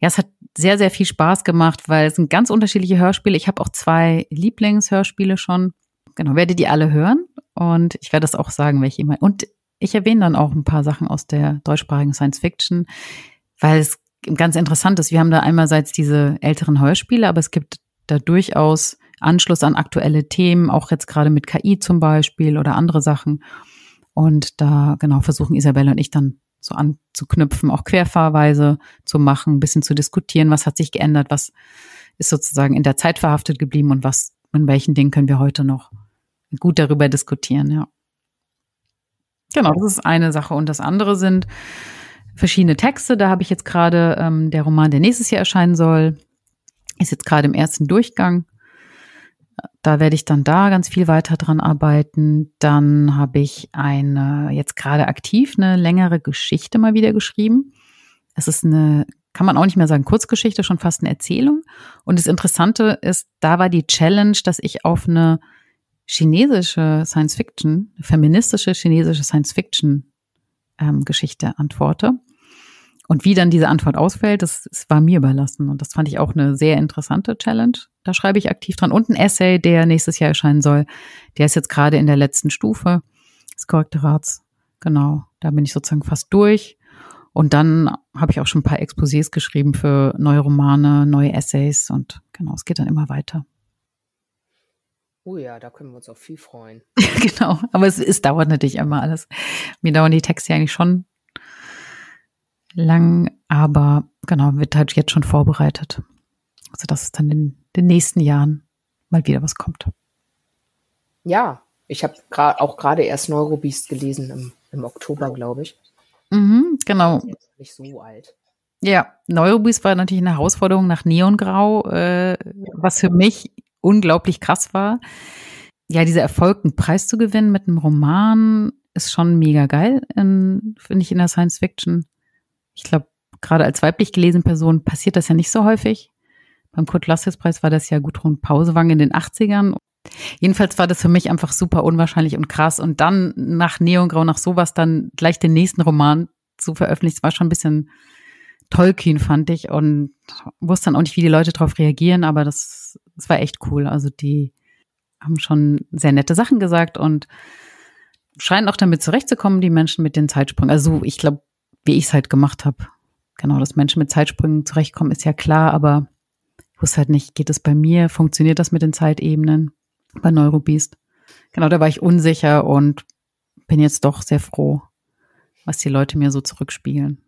B: ja, es hat sehr, sehr viel Spaß gemacht, weil es sind ganz unterschiedliche Hörspiele. Ich habe auch zwei Lieblingshörspiele schon. Genau, werde die alle hören und ich werde das auch sagen, welche immer. Und ich erwähne dann auch ein paar Sachen aus der deutschsprachigen Science Fiction weil es ganz interessant ist. Wir haben da einerseits diese älteren Hörspiele, aber es gibt da durchaus Anschluss an aktuelle Themen, auch jetzt gerade mit KI zum Beispiel oder andere Sachen. Und da genau versuchen Isabelle und ich dann so anzuknüpfen, auch Querfahrweise zu machen, ein bisschen zu diskutieren, was hat sich geändert, was ist sozusagen in der Zeit verhaftet geblieben und was, in welchen Dingen können wir heute noch gut darüber diskutieren, ja. Genau, das ist eine Sache. Und das andere sind verschiedene Texte. Da habe ich jetzt gerade ähm, der Roman, der nächstes Jahr erscheinen soll, ist jetzt gerade im ersten Durchgang. Da werde ich dann da ganz viel weiter dran arbeiten. Dann habe ich eine, jetzt gerade aktiv, eine längere Geschichte mal wieder geschrieben. Es ist eine, kann man auch nicht mehr sagen, Kurzgeschichte, schon fast eine Erzählung. Und das Interessante ist, da war die Challenge, dass ich auf eine chinesische Science Fiction, feministische chinesische Science Fiction ähm, Geschichte antworte. Und wie dann diese Antwort ausfällt, das, das war mir überlassen. Und das fand ich auch eine sehr interessante Challenge. Da schreibe ich aktiv dran. Und ein Essay, der nächstes Jahr erscheinen soll. Der ist jetzt gerade in der letzten Stufe des Korrektorats. Genau, da bin ich sozusagen fast durch. Und dann habe ich auch schon ein paar Exposés geschrieben für neue Romane, neue Essays. Und genau, es geht dann immer weiter.
A: Oh ja, da können wir uns auch viel freuen.
B: genau, aber es, es dauert natürlich immer alles. Mir dauern die Texte eigentlich schon lang, aber genau, wird halt jetzt schon vorbereitet. Also dass es dann in den nächsten Jahren mal wieder was kommt.
A: Ja, ich habe auch gerade erst Neurobeast gelesen im, im Oktober, glaube ich.
B: Mhm, genau.
A: Nicht so alt.
B: Ja, Neurobeast war natürlich eine Herausforderung nach Neongrau, äh, was für mich unglaublich krass war. Ja, dieser Erfolg, einen Preis zu gewinnen mit einem Roman, ist schon mega geil, finde ich, in der Science Fiction. Ich glaube, gerade als weiblich gelesene Person passiert das ja nicht so häufig. Beim Kurt Lasses Preis war das ja Gudrun Pausewang in den 80ern. Jedenfalls war das für mich einfach super unwahrscheinlich und krass. Und dann nach Neongrau, nach sowas, dann gleich den nächsten Roman zu veröffentlichen, war schon ein bisschen Tolkien, fand ich. Und wusste dann auch nicht, wie die Leute darauf reagieren, aber das, das war echt cool. Also die haben schon sehr nette Sachen gesagt und scheinen auch damit zurechtzukommen, die Menschen mit den Zeitsprüngen. Also ich glaube, wie ich es halt gemacht habe. Genau, dass Menschen mit Zeitsprüngen zurechtkommen, ist ja klar, aber ich wusste halt nicht, geht es bei mir, funktioniert das mit den Zeitebenen bei Neurobeast? Genau, da war ich unsicher und bin jetzt doch sehr froh, was die Leute mir so zurückspiegeln.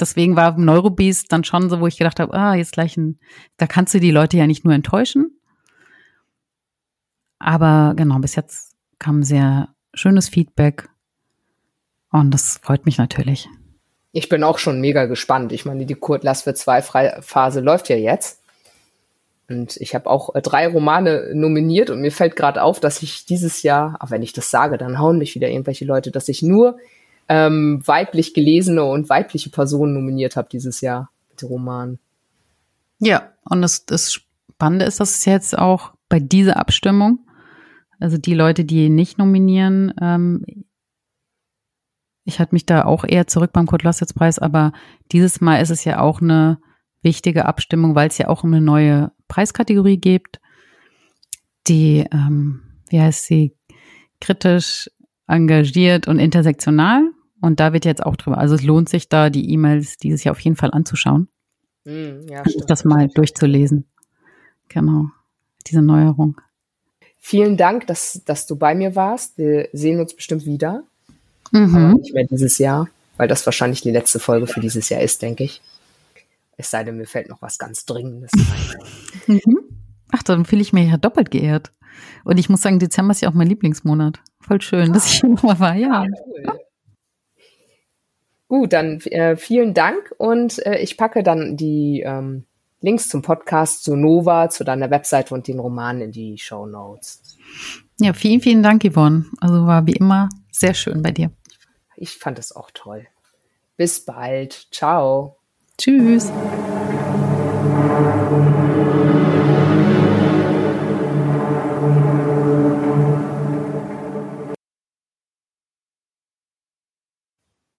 B: Deswegen war Neurobeast dann schon so, wo ich gedacht habe, ah, jetzt gleich ein, da kannst du die Leute ja nicht nur enttäuschen. Aber genau, bis jetzt kam sehr schönes Feedback und das freut mich natürlich.
A: Ich bin auch schon mega gespannt. Ich meine, die Kurt Lass für zwei Phase läuft ja jetzt. Und ich habe auch äh, drei Romane nominiert und mir fällt gerade auf, dass ich dieses Jahr, auch wenn ich das sage, dann hauen mich wieder irgendwelche Leute, dass ich nur ähm, weiblich gelesene und weibliche Personen nominiert habe dieses Jahr mit Romanen.
B: Ja, und das, das Spannende ist, dass es jetzt auch bei dieser Abstimmung, also die Leute, die nicht nominieren, ähm, ich hatte mich da auch eher zurück beim Kurt Lossitz Preis, aber dieses Mal ist es ja auch eine wichtige Abstimmung, weil es ja auch eine neue Preiskategorie gibt, die, ähm, wie heißt sie, kritisch, engagiert und intersektional. Und da wird jetzt auch drüber, also es lohnt sich da, die E-Mails dieses Jahr auf jeden Fall anzuschauen. Mm, ja. Das mal durchzulesen. Genau, diese Neuerung.
A: Vielen Dank, dass, dass du bei mir warst. Wir sehen uns bestimmt wieder. Mhm. Nicht mehr dieses Jahr, weil das wahrscheinlich die letzte Folge für dieses Jahr ist, denke ich. Es sei denn, mir fällt noch was ganz Dringendes ein.
B: Mhm. Ach, dann fühle ich mich ja doppelt geehrt. Und ich muss sagen, Dezember ist ja auch mein Lieblingsmonat. Voll schön, ah. dass ich hier nochmal war. Ja. Cool.
A: Gut, dann äh, vielen Dank und äh, ich packe dann die ähm, Links zum Podcast zu Nova, zu deiner Webseite und den Romanen in die Show Notes.
B: Ja, vielen, vielen Dank, Yvonne. Also war wie immer sehr schön bei dir.
A: Ich fand es auch toll. Bis bald. Ciao.
B: Tschüss.